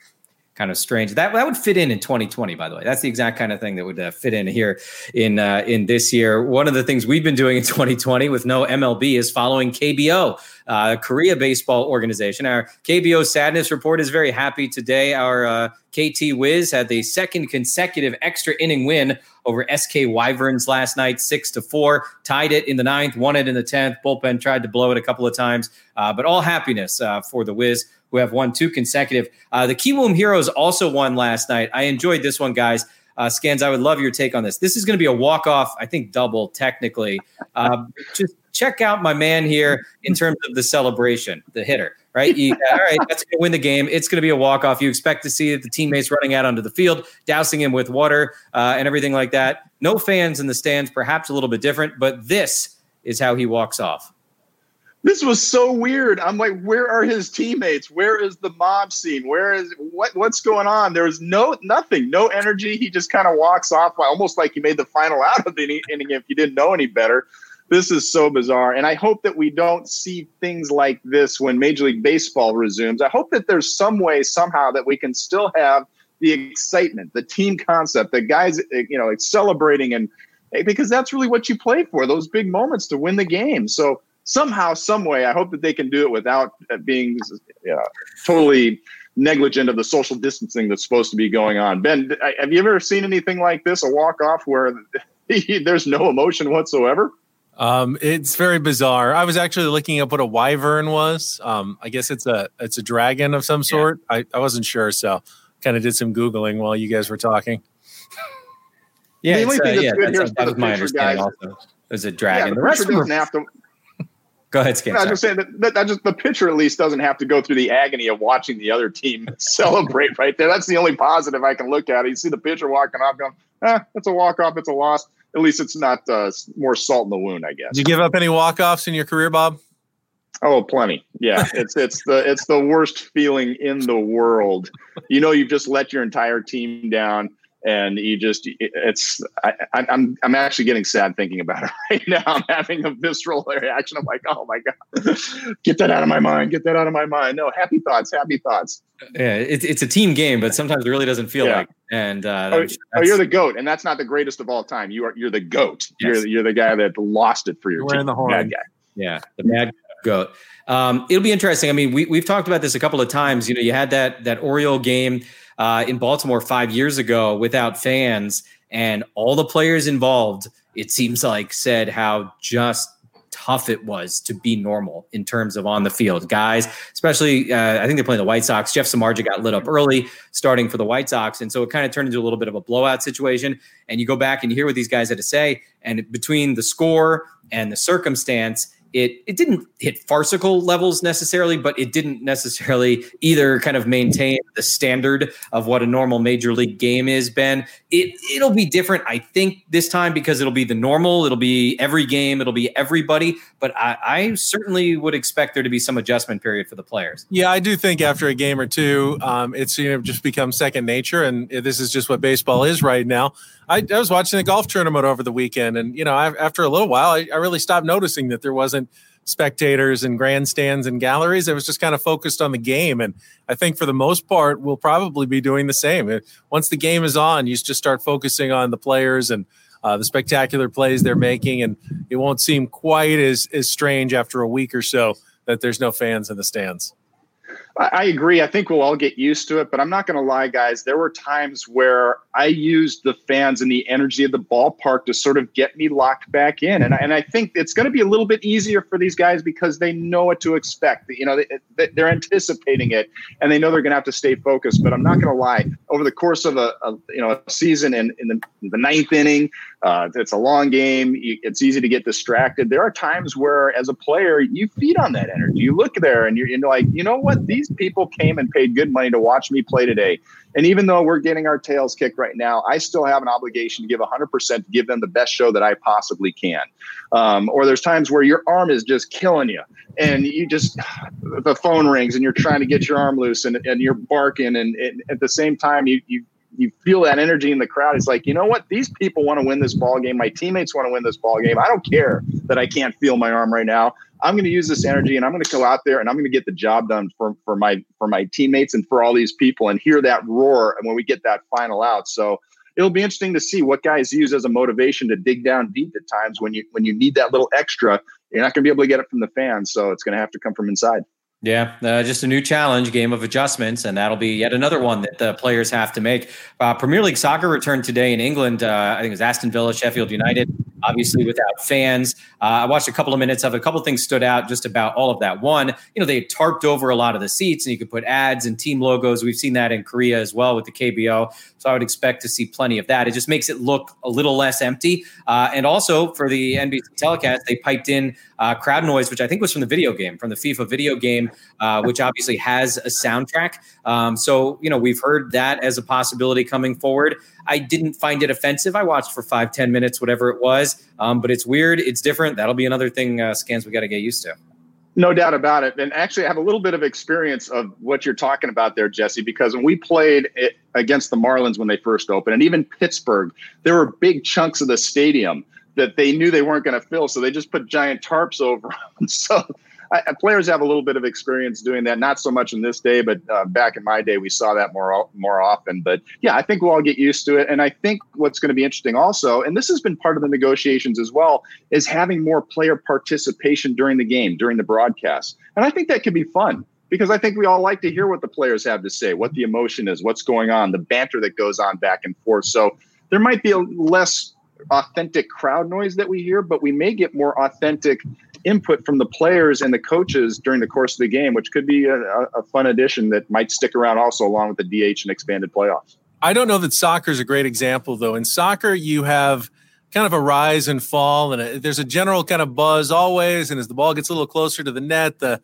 [SPEAKER 2] kind of strange. That that would fit in in 2020, by the way. That's the exact kind of thing that would uh, fit in here in uh, in this year. One of the things we've been doing in 2020 with no MLB is following KBO, uh, Korea Baseball Organization. Our KBO Sadness Report is very happy today. Our uh, KT Wiz had the second consecutive extra inning win over SK Wyverns last night, six to four. Tied it in the ninth, won it in the tenth. Bullpen tried to blow it a couple of times, uh, but all happiness uh, for the Wiz who have won two consecutive. Uh, the Kiwoom Heroes also won last night. I enjoyed this one, guys. Uh, Scans, I would love your take on this. This is going to be a walk off, I think, double technically. Uh, just check out my man here in terms of the celebration, the hitter, right? You, all right, that's going to win the game. It's going to be a walk off. You expect to see the teammates running out onto the field, dousing him with water uh, and everything like that. No fans in the stands, perhaps a little bit different, but this is how he walks off
[SPEAKER 3] this was so weird. I'm like, where are his teammates? Where is the mob scene? Where is what what's going on? There's no nothing, no energy. He just kind of walks off almost like he made the final out of the inning if you didn't know any better. this is so bizarre. And I hope that we don't see things like this when Major League Baseball resumes. I hope that there's some way, somehow, that we can still have the excitement, the team concept, the guys, you know, celebrating and because that's really what you play for those big moments to win the game. So somehow, some way, I hope that they can do it without uh, being totally negligent of the social distancing that's supposed to be going on. Ben, have you ever seen anything like this? A walk off where there's no emotion whatsoever?
[SPEAKER 4] Um, it's very bizarre. I was actually looking up what a wyvern was. Um, I guess it's a it's a dragon of some sort. Yeah. I, I wasn't sure, so kind of did some googling while you guys were talking.
[SPEAKER 2] yeah, the only thing uh, that's yeah, good here is that was my understanding. Guys. Also, is a dragon.
[SPEAKER 3] Yeah, the, the rest doesn't have to.
[SPEAKER 2] Go ahead, Scan.
[SPEAKER 3] I was just saying that, that, that, just the pitcher at least doesn't have to go through the agony of watching the other team celebrate right there. That's the only positive I can look at. You see the pitcher walking off, going, "Ah, it's a walk off, it's a loss." at least it's not uh, more salt in the wound, I guess.
[SPEAKER 4] Did you give up any walk offs in your career, Bob?
[SPEAKER 3] Oh, plenty. Yeah, it's it's the it's the worst feeling in the world. You know, you've just let your entire team down, and you just it's I, am I'm, I'm actually getting sad thinking about it right now. I'm having a visceral reaction. I'm like, oh my god, get that out of my mind. Get that out of my mind. No, happy thoughts. Happy thoughts.
[SPEAKER 2] Yeah, it's it's a team game, but sometimes it really doesn't feel yeah. like. And uh,
[SPEAKER 3] oh, oh, you're the goat, and that's not the greatest of all time. You are you're the goat. Yes. You're you're the guy that lost it for your
[SPEAKER 4] you're
[SPEAKER 3] team.
[SPEAKER 4] The horn.
[SPEAKER 3] Bad guy.
[SPEAKER 2] Yeah, the bad goat. Um, it'll be interesting. I mean, we we've talked about this a couple of times. You know, you had that that Oriole game uh, in Baltimore five years ago without fans, and all the players involved, it seems like, said how just tough it was to be normal in terms of on the field. Guys, especially, uh, I think they're playing the White Sox. Jeff Samardzija got lit up early starting for the White Sox. And so it kind of turned into a little bit of a blowout situation. And you go back and you hear what these guys had to say. And between the score and the circumstance, it it didn't hit farcical levels necessarily, but it didn't necessarily either kind of maintain the standard of what a normal major league game is. Ben, it it'll be different, I think, this time because it'll be the normal. It'll be every game. It'll be everybody. But I, I certainly would expect there to be some adjustment period for the players.
[SPEAKER 4] Yeah, I do think after a game or two, um, it's you know just become second nature, and this is just what baseball is right now. I, I was watching the golf tournament over the weekend, and you know, I, after a little while, I, I really stopped noticing that there wasn't spectators and grandstands and galleries. It was just kind of focused on the game. And I think for the most part, we'll probably be doing the same. Once the game is on, you just start focusing on the players and uh, the spectacular plays they're making. And it won't seem quite as, as strange after a week or so that there's no fans in the stands.
[SPEAKER 3] I agree. I think we'll all get used to it, but I'm not going to lie, guys. There were times where I used the fans and the energy of the ballpark to sort of get me locked back in, and I, and I think it's going to be a little bit easier for these guys because they know what to expect. You know, they, they're anticipating it, and they know they're going to have to stay focused. But I'm not going to lie. Over the course of a, a you know a season in, in the, the ninth inning, uh, it's a long game. It's easy to get distracted. There are times where, as a player, you feed on that energy. You look there and you're, you're like, you know what? These people came and paid good money to watch me play today. And even though we're getting our tails kicked right now, I still have an obligation to give 100% to give them the best show that I possibly can. Um, or there's times where your arm is just killing you and you just, the phone rings and you're trying to get your arm loose and, and you're barking. And, and at the same time, you, you, you feel that energy in the crowd. It's like, you know what? These people want to win this ball game. My teammates want to win this ball game. I don't care that I can't feel my arm right now. I'm going to use this energy and I'm going to go out there and I'm going to get the job done for, for my for my teammates and for all these people and hear that roar and when we get that final out. So it'll be interesting to see what guys use as a motivation to dig down deep at times when you when you need that little extra. You're not going to be able to get it from the fans, so it's going to have to come from inside.
[SPEAKER 2] Yeah, uh, just a new challenge, game of adjustments, and that'll be yet another one that the players have to make. Uh, Premier League soccer returned today in England. Uh, I think it was Aston Villa, Sheffield United, obviously without fans. Uh, I watched a couple of minutes of it. A couple of things stood out just about all of that. One, you know, they tarped over a lot of the seats, and you could put ads and team logos. We've seen that in Korea as well with the KBO. So I would expect to see plenty of that. It just makes it look a little less empty. Uh, and also for the NBC telecast, they piped in uh, crowd noise, which I think was from the video game, from the FIFA video game, uh, which obviously has a soundtrack. Um, so, you know, we've heard that as a possibility coming forward. I didn't find it offensive. I watched for five, ten minutes, whatever it was. Um, but it's weird. It's different. That'll be another thing, uh, scans we got to get used to.
[SPEAKER 3] No doubt about it. And actually, I have a little bit of experience of what you're talking about there, Jesse, because when we played against the Marlins when they first opened, and even Pittsburgh, there were big chunks of the stadium that they knew they weren't going to fill, so they just put giant tarps over them. so I, players have a little bit of experience doing that. Not so much in this day, but uh, back in my day, we saw that more more often. But yeah, I think we'll all get used to it. And I think what's going to be interesting also, and this has been part of the negotiations as well, is having more player participation during the game, during the broadcast. And I think that could be fun because I think we all like to hear what the players have to say, what the emotion is, what's going on, the banter that goes on back and forth. So there might be a less authentic crowd noise that we hear, but we may get more authentic input from the players and the coaches during the course of the game, which could be a, a fun addition that might stick around also along with the DH and expanded playoffs.
[SPEAKER 4] I don't know that soccer is a great example, though. In soccer, you have kind of a rise and fall, and a, there's a general kind of buzz always. And as the ball gets a little closer to the net, the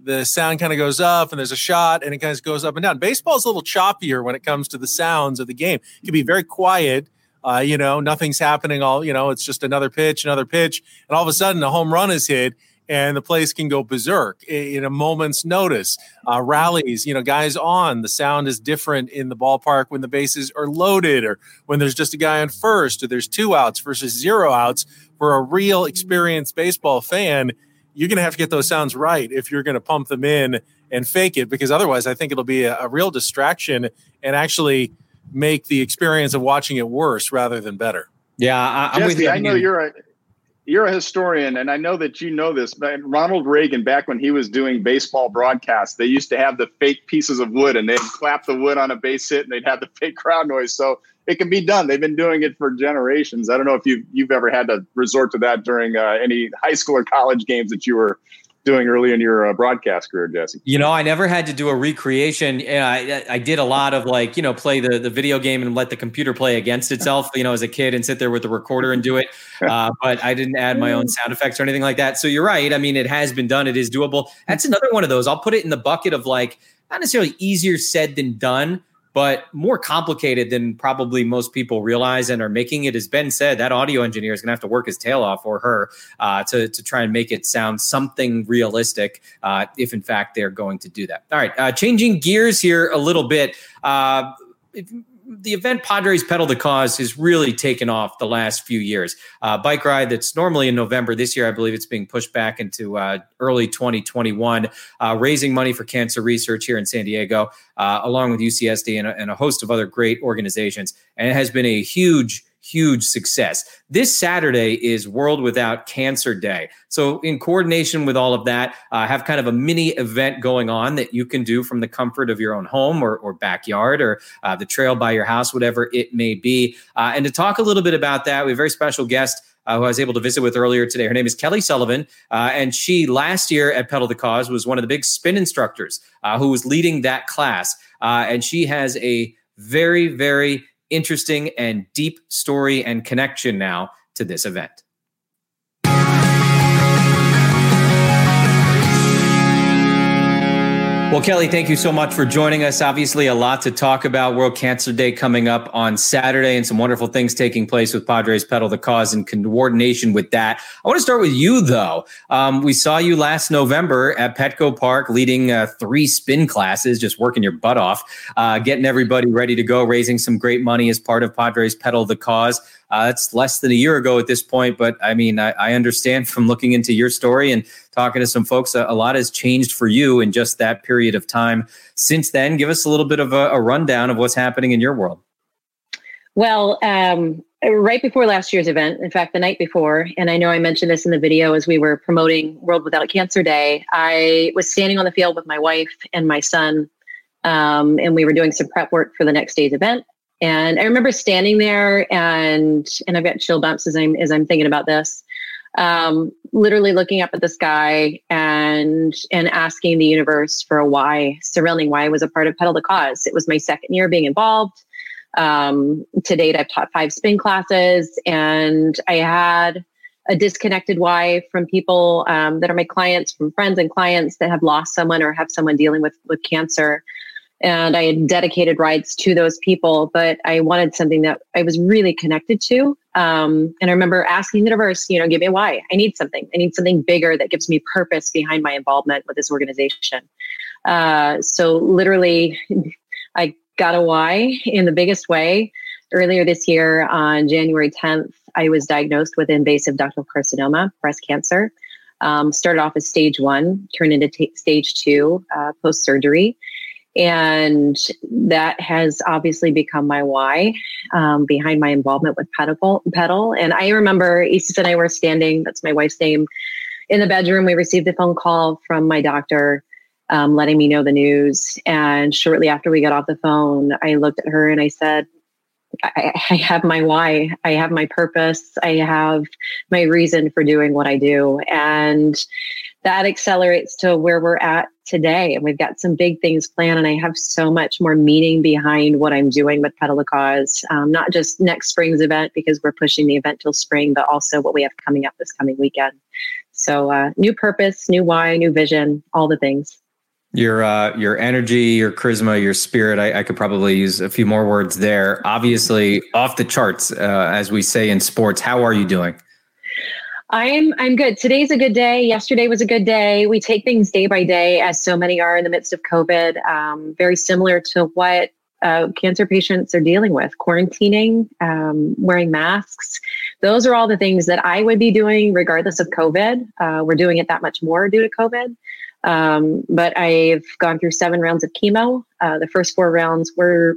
[SPEAKER 4] the sound kind of goes up, and there's a shot, and it kind of goes up and down. Baseball is a little choppier when it comes to the sounds of the game. It can be very quiet uh, you know, nothing's happening. All you know, it's just another pitch, another pitch, and all of a sudden a home run is hit, and the place can go berserk in a moment's notice. Uh, rallies, you know, guys on. The sound is different in the ballpark when the bases are loaded, or when there's just a guy on first, or there's two outs versus zero outs. For a real experienced baseball fan, you're going to have to get those sounds right if you're going to pump them in and fake it, because otherwise, I think it'll be a, a real distraction and actually make the experience of watching it worse rather than better.
[SPEAKER 2] Yeah, I,
[SPEAKER 3] am with you. I know you're a you're a historian, and I know that you know this. But Ronald Reagan, back when he was doing baseball broadcasts, they used to have the fake pieces of wood, and they'd clap the wood on a base hit, and they'd have the fake crowd noise. So it can be done. They've been doing it for generations. I don't know if you you've ever had to resort to that during uh, any high school or college games that you were doing early in your uh, broadcast career, Jesse?
[SPEAKER 2] You know, I never had to do a recreation. I, I did a lot of like, you know, play the, the video game and let the computer play against itself, you know, as a kid and sit there with the recorder and do it. Uh, but I didn't add my own sound effects or anything like that. So you're right. I mean, it has been done. It is doable. That's another one of those. I'll put it in the bucket of like, not necessarily easier said than done, but more complicated than probably most people realize and are making it. As Ben said, that audio engineer is going to have to work his tail off or her uh, to, to try and make it sound something realistic, uh, if in fact they're going to do that. All right, uh, changing gears here a little bit. Uh, if, the event Padres Pedal the Cause has really taken off the last few years. Uh, bike ride that's normally in November. This year, I believe it's being pushed back into uh, early 2021, uh, raising money for cancer research here in San Diego, uh, along with UCSD and a, and a host of other great organizations. And it has been a huge huge success. This Saturday is World Without Cancer Day. So, in coordination with all of that, uh, have kind of a mini event going on that you can do from the comfort of your own home or, or backyard or uh, the trail by your house, whatever it may be. Uh, and to talk a little bit about that, we have a very special guest. Uh, who I was able to visit with earlier today. Her name is Kelly Sullivan, uh, and she last year at Pedal the Cause was one of the big spin instructors uh, who was leading that class. and she has a very, very interesting and deep story and connection now to this event. Well, Kelly, thank you so much for joining us. Obviously, a lot to talk about. World Cancer Day coming up on Saturday, and some wonderful things taking place with Padres Pedal the Cause in coordination with that. I want to start with you, though. Um, we saw you last November at Petco Park leading uh, three spin classes, just working your butt off, uh, getting everybody ready to go, raising some great money as part of Padres Pedal the Cause. Uh, it's less than a year ago at this point, but I mean, I, I, understand from looking into your story and talking to some folks, a, a, lot has changed for you in just that period of time. Since then, give us a little bit of a, a rundown of what's happening in your world.
[SPEAKER 5] Well, um, right before last year's event, in fact, the night before, and I know I mentioned this in the video as we were promoting World Without Cancer Day, I was standing on the field with my wife and my son, um, and we were doing some prep work for the next day's event. And I remember standing there and and I've got chill bumps as I'm as I'm thinking about this. Um, literally looking up at the sky and and asking the universe for a why surrounding why I was a part of Pedal the Cause. It was my second year being involved. Um, to date, I've taught five spin classes, and I had a disconnected why from people um, that are my clients, from friends and clients that have lost someone or have someone dealing with with cancer and I had dedicated rides to those people, but I wanted something that I was really connected to. Um, and I remember asking the universe, you know, give me a why. I need something. I need something bigger that gives me purpose behind my involvement with this organization. Uh, so literally, I got a why in the biggest way earlier this year on January 10th. I was diagnosed with invasive ductal carcinoma, breast cancer. Um, started off as stage one, turned into t- stage two uh, post surgery. And that has obviously become my why um, behind my involvement with Pedal. Pedal. And I remember Isis and I were standing, that's my wife's name, in the bedroom. We received a phone call from my doctor um, letting me know the news. And shortly after we got off the phone, I looked at her and I said, I, I, have my why. I have my purpose. I have my reason for doing what I do. And that accelerates to where we're at today. And we've got some big things planned. And I have so much more meaning behind what I'm doing with Pedal the Cause, um, not just next spring's event because we're pushing the event till spring, but also what we have coming up this coming weekend. So, uh, new purpose, new why, new vision, all the things
[SPEAKER 2] your uh, your energy, your charisma, your spirit. I, I, could probably use a few more words there. Obviously, off the charts, uh, as we say in sports. How are you doing?
[SPEAKER 5] I'm I'm good. Today's a good day. Yesterday was a good day. We take things day by day, as so many are in the midst of COVID. Um, very similar to what uh, cancer patients are dealing with: quarantining, um, wearing masks. Those are all the things that I would be doing regardless of COVID. Uh, we're doing it that much more due to COVID. Um, but I've gone through seven rounds of chemo. Uh, the first four rounds were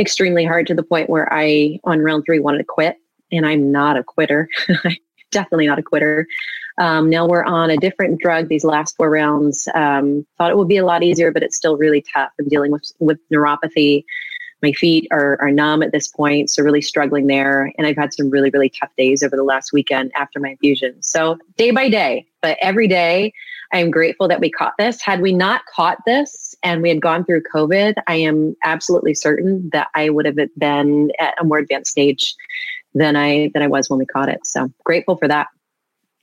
[SPEAKER 5] extremely hard to the point where I, on round three, wanted to quit. And I'm not a quitter. Definitely not a quitter. Um, now we're on a different drug these last four rounds. Um, thought it would be a lot easier, but it's still really tough. I'm dealing with, with neuropathy. My feet are, are numb at this point, so really struggling there. And I've had some really, really tough days over the last weekend after my infusion. So day by day, but every day, I'm grateful that we caught this. Had we not caught this and we had gone through COVID, I am absolutely certain that I would have been at a more advanced stage than I than I was when we caught it. So grateful for that.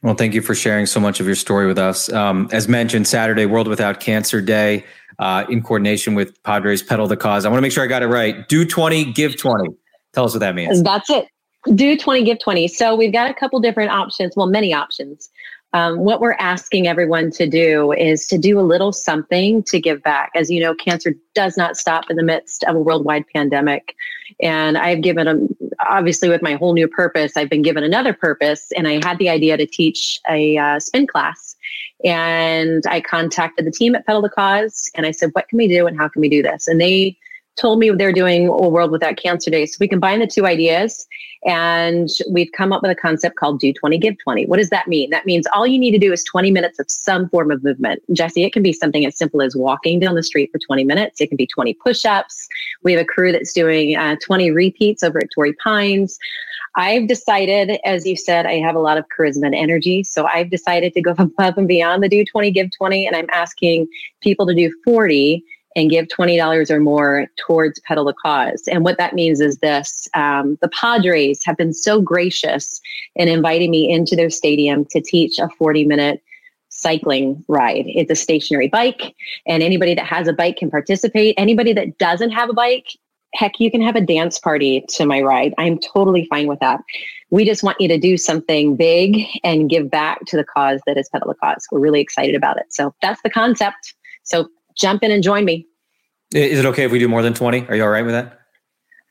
[SPEAKER 2] Well, thank you for sharing so much of your story with us. Um, as mentioned, Saturday, World Without Cancer Day, uh, in coordination with Padres Pedal the Cause. I want to make sure I got it right. Do 20, give 20. Tell us what that means.
[SPEAKER 5] That's it. Do 20, give 20. So we've got a couple different options, well, many options um, what we're asking everyone to do is to do a little something to give back. As you know, cancer does not stop in the midst of a worldwide pandemic. And I've given them, obviously, with my whole new purpose, I've been given another purpose. And I had the idea to teach a uh, spin class. And I contacted the team at Pedal the Cause and I said, what can we do and how can we do this? And they told me they're doing a world without cancer day. So we combine the two ideas and we've come up with a concept called do 20, give 20. What does that mean? That means all you need to do is 20 minutes of some form of movement. Jesse, it can be something as simple as walking down the street for 20 minutes. It can be 20 push ups. We have a crew that's doing uh, 20 repeats over at Torrey Pines. I've decided, as you said, I have a lot of charisma and energy. So I've decided to go above and beyond the do 20, give 20. And I'm asking people to do 40 and give $20 or more towards Pedal the Cause. And what that means is this um, the Padres have been so gracious in inviting me into their stadium to teach a 40 minute cycling ride. It's a stationary bike, and anybody that has a bike can participate. Anybody that doesn't have a bike, heck, you can have a dance party to my ride. I'm totally fine with that. We just want you to do something big and give back to the cause that is Pedal the Cause. We're really excited about it. So that's the concept. So jump in and join me.
[SPEAKER 2] Is it okay if we do more than 20? Are you all right with that?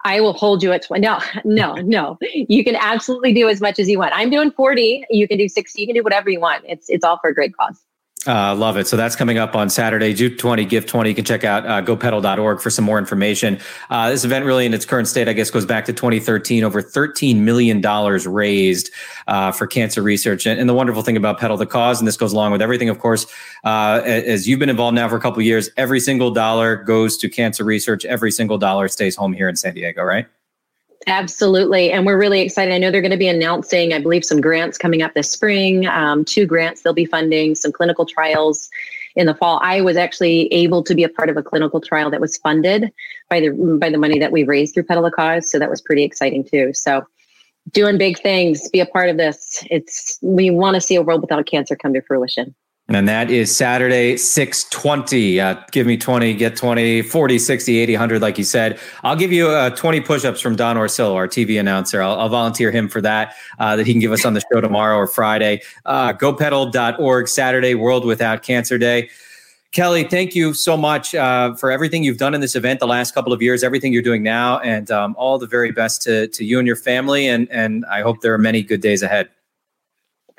[SPEAKER 5] I will hold you at 20. No, no, no. You can absolutely do as much as you want. I'm doing 40. You can do 60. You can do whatever you want. It's it's all for a great cause.
[SPEAKER 2] Uh, love it. So that's coming up on Saturday, June 20, Give 20. You can check out uh, gopedal.org for some more information. Uh, this event, really, in its current state, I guess, goes back to 2013. Over $13 million raised uh, for cancer research. And, and, the wonderful thing about Pedal the Cause, and this goes along with everything, of course, uh, as you've been involved now for a couple years, every single dollar goes to cancer research. Every single dollar stays home here in San Diego, right?
[SPEAKER 5] Absolutely. And we're really excited. I know they're going to be announcing, I believe, some grants coming up this spring, um, two grants they'll be funding, some clinical trials in the fall. I was actually able to be a part of a clinical trial that was funded by the by the money that we raised through Pedal the Cause. So that was pretty exciting too. So doing big things, be a part of this. It's we want to see a world without cancer come to fruition.
[SPEAKER 2] And that is Saturday, 620. Uh, give me 20, get 20, 40, 60, 80, 100, like you said. I'll give you uh, 20 push ups from Don Orsillo, our TV announcer. I'll, I'll volunteer him for that, uh, that he can give us on the show tomorrow or Friday. Uh, gopedal.org, Saturday, World Without Cancer Day. Kelly, thank you so much uh, for everything you've done in this event the last couple of years, everything you're doing now, and um, all the very best to, to you and your family. And, and I hope there are many good days ahead.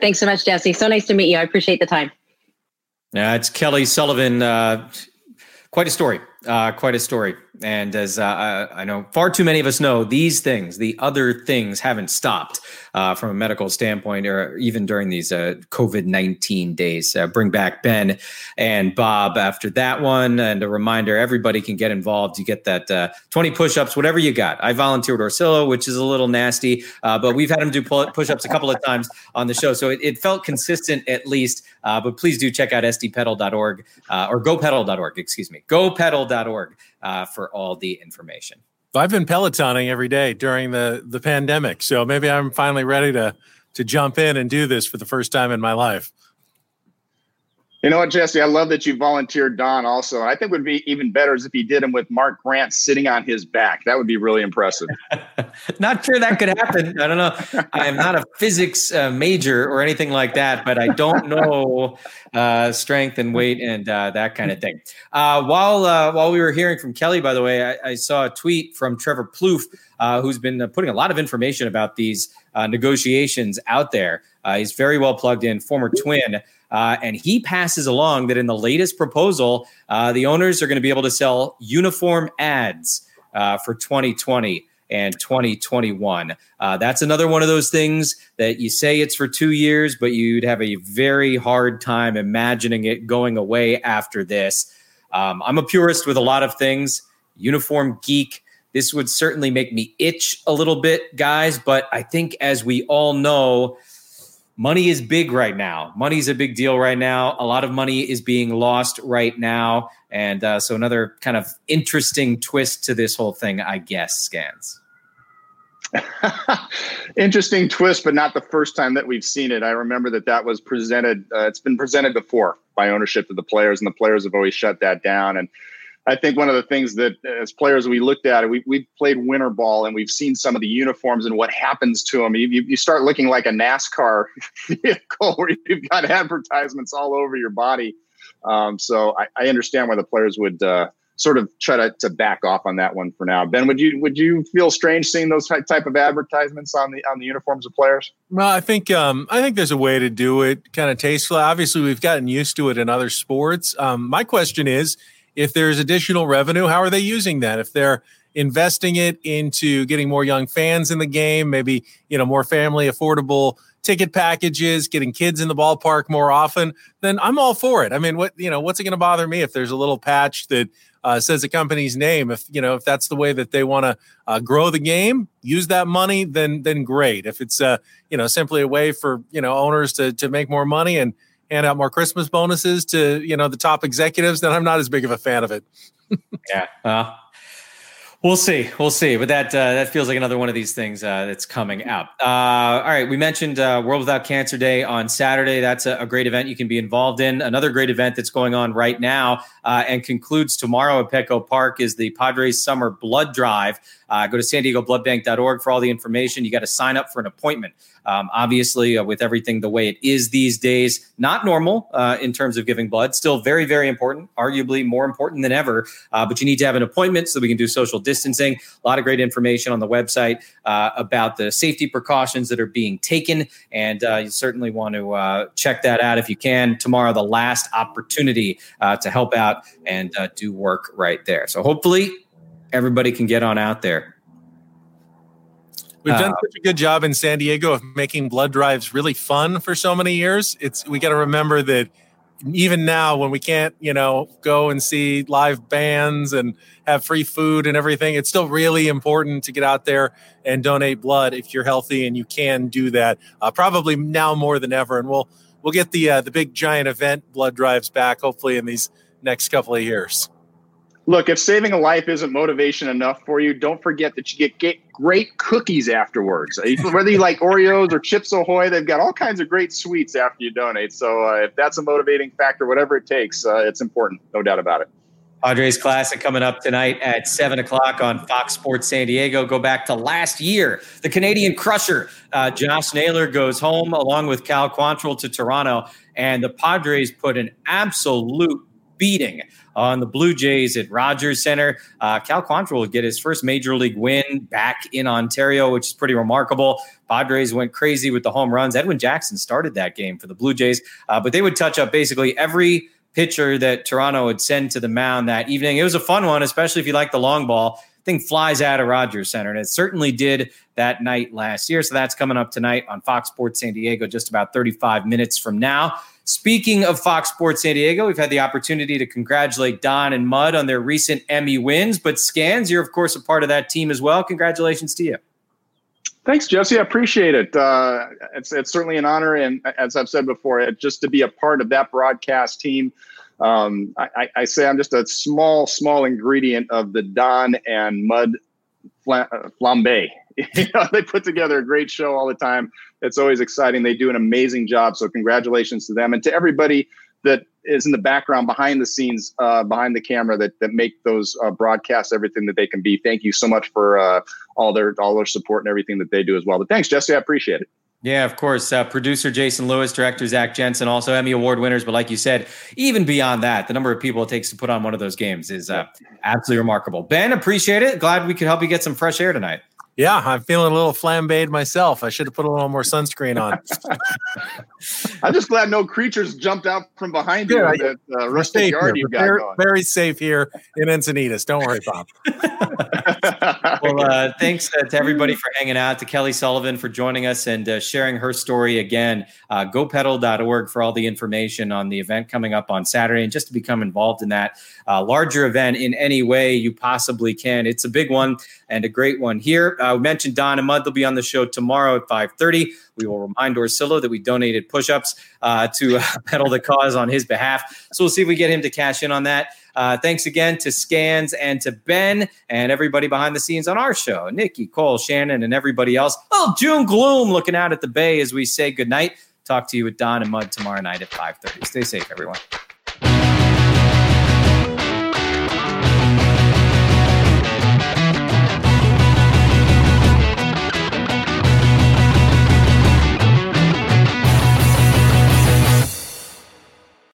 [SPEAKER 5] Thanks so much, Jesse. So nice to meet you. I appreciate the time.
[SPEAKER 2] Yeah, it's Kelly Sullivan. Uh, quite a story. Uh, quite a story. And as uh, I know, far too many of us know, these things, the other things, haven't stopped uh, from a medical standpoint, or even during these uh, COVID 19 days. Uh, bring back Ben and Bob after that one. And a reminder everybody can get involved. You get that uh, 20 push ups, whatever you got. I volunteered Orsillo, which is a little nasty, but we've had him do push ups a couple of times on the show. So it, it felt consistent at least. But please do check out sdpedal.org or gopedal.org, excuse me, gopedal.org uh, for all the information.
[SPEAKER 4] I've been pelotoning every day during the the pandemic, so maybe I'm finally ready to to jump in and do this for the first time in my life.
[SPEAKER 3] You know what, Jesse? I love that you volunteered Don also. I think would be even better is if he did him with Mark Grant sitting on his back. That would be really impressive.
[SPEAKER 2] not sure that could happen. I don't know. I am not a physics uh, major or anything like that, but I don't know uh, strength and weight and uh, that kind of thing. Uh, while uh, while we were hearing from Kelly, by the way, I, I saw a tweet from Trevor Plouffe, uh, who's been putting a lot of information about these negotiations out there. he's very well plugged in, former twin. Uh, and he passes along that in the latest proposal, uh, the owners are going to be able to sell uniform ads uh, for 2020 and 2021. Uh, that's another one of those things that you say it's for two years, but you'd have a very hard time imagining it going away after this. Um, I'm a purist with a lot of things, uniform geek. This would certainly make me itch a little bit, guys. But I think, as we all know, money is big right now. Money is a big deal right now. A lot of money is being lost right now. And uh, so, another kind of interesting twist to this whole thing, I guess, scans.
[SPEAKER 3] interesting twist, but not the first time that we've seen it. I remember that that was presented, uh, it's been presented before by ownership to the players, and the players have always shut that down. And I think one of the things that as players we looked at it, we we played winter ball and we've seen some of the uniforms and what happens to them. You, you start looking like a NASCAR vehicle where you've got advertisements all over your body. Um, so I, I, understand why the players would uh, sort of try to, to back off on that one for now. Ben, would you would you feel strange seeing those type of advertisements on the on the uniforms of players?
[SPEAKER 4] Well, I think um, I think there's a way to do it kind of tastefully. Obviously, we've gotten used to it in other sports. Um, my question is if there's additional revenue, how are they using that? If they're investing it into getting more young fans in the game, maybe you know more family affordable ticket packages, getting kids in the ballpark more often, then I'm all for it. I mean, what you know, what's it going to bother me if there's a little patch that uh, says a company's name? If you know, if that's the way that they want to uh, grow the game, use that money, then then great. If it's uh, you know simply a way for you know owners to to make more money and hand out more Christmas bonuses to you know the top executives, then I'm not as big of a fan of it.
[SPEAKER 2] yeah, uh, We'll see. We'll see. But that uh, that feels like another one of these things uh, that's coming out. Uh, all right. We mentioned uh, World Without Cancer Day on Saturday. That's a, a, great event you can be involved in. Another great event that's going on right now uh, and concludes tomorrow at Petco Park is the Padres Summer Blood Drive. Uh, go to san diego bloodbank.org for all the information. You got to sign up for an appointment. Um, obviously, uh, with everything the way it is these days, not normal uh, in terms of giving blood. Still very, very important, arguably more important than ever. Uh, but you need to have an appointment so we can do social distancing. A lot of great information on the website uh, about the safety precautions that are being taken. And uh, you certainly want to uh, check that out if you can. Tomorrow, the last opportunity to help out and do work right there. So hopefully, everybody can get on out there.
[SPEAKER 4] We've done uh, such a good job in San Diego of making blood drives really fun for so many years. It's we got to remember that even now when we can't, you know, go and see live bands and have free food and everything, it's still really important to get out there and donate blood if you're healthy and you can do that. Uh, probably now more than ever, and we'll we'll get the uh, the big giant event blood drives back hopefully in these next couple of years.
[SPEAKER 3] Look, if saving a life isn't motivation enough for you, don't forget that you get, get great cookies afterwards. Whether you like Oreos or Chips Ahoy, they've got all kinds of great sweets after you donate. So uh, if that's a motivating factor, whatever it takes, uh, it's important, no doubt about it.
[SPEAKER 2] Padres Classic coming up tonight at 7 o'clock on Fox Sports San Diego. Go back to last year. The Canadian Crusher, uh, Josh Naylor, goes home along with Cal Quantrill to Toronto. And the Padres put an absolute beating on the Blue Jays at Rogers Center. Uh, Cal Quantrill will get his first major league win back in Ontario, which is pretty remarkable. Padres went crazy with the home runs. Edwin Jackson started that game for the Blue Jays, uh, but they would touch up basically every pitcher that Toronto would send to the mound that evening. It was a fun one, especially if you like the long ball. Thing flies out of Rogers Center, and it certainly did that night last year. So that's coming up tonight on Fox Sports San Diego, just about 35 minutes from now. Speaking of Fox Sports San Diego, we've had the opportunity to congratulate Don and Mud on their recent Emmy wins. But Scans, you're of course a part of that team as well. Congratulations to you.
[SPEAKER 3] Thanks, Jesse. I appreciate it. Uh, it's it's certainly an honor, and as I've said before, it, just to be a part of that broadcast team. Um, I, I, say I'm just a small, small ingredient of the Don and Mud uh, flambe. you know, they put together a great show all the time. It's always exciting. They do an amazing job. So congratulations to them and to everybody that is in the background behind the scenes, uh, behind the camera that that make those uh, broadcasts everything that they can be. Thank you so much for uh, all their all their support and everything that they do as well. But thanks, Jesse. I appreciate it.
[SPEAKER 2] Yeah, of course. Uh, producer Jason Lewis, director Zach Jensen, also Emmy Award winners. But like you said, even beyond that, the number of people it takes to put on one of those games is uh, absolutely remarkable. Ben, appreciate it. Glad we could help you get some fresh air tonight.
[SPEAKER 4] Yeah, I'm feeling a little flambéed myself. I should have put a little more sunscreen on.
[SPEAKER 3] I'm just glad no creatures jumped out from behind you yeah, that uh, rustic yard you got
[SPEAKER 4] very,
[SPEAKER 3] going.
[SPEAKER 4] Very safe here in Encinitas. Don't worry, Bob.
[SPEAKER 2] well, uh, thanks uh, to everybody for hanging out, to Kelly Sullivan for joining us and uh, sharing her story again. Uh, gopedal.org for all the information on the event coming up on Saturday and just to become involved in that uh, larger event in any way you possibly can. It's a big one and a great one here. We mentioned Don and Mud. They'll be on the show tomorrow at 5.30. We will remind Orsillo that we donated push-ups uh, to uh, pedal the cause on his behalf. So we'll see if we get him to cash in on that. Uh, thanks again to Scans and to Ben and everybody behind the scenes on our show, Nikki, Cole, Shannon, and everybody else. Oh, June Gloom looking out at the bay as we say goodnight. Talk to you with Don and Mud tomorrow night at 5.30. Stay safe, everyone.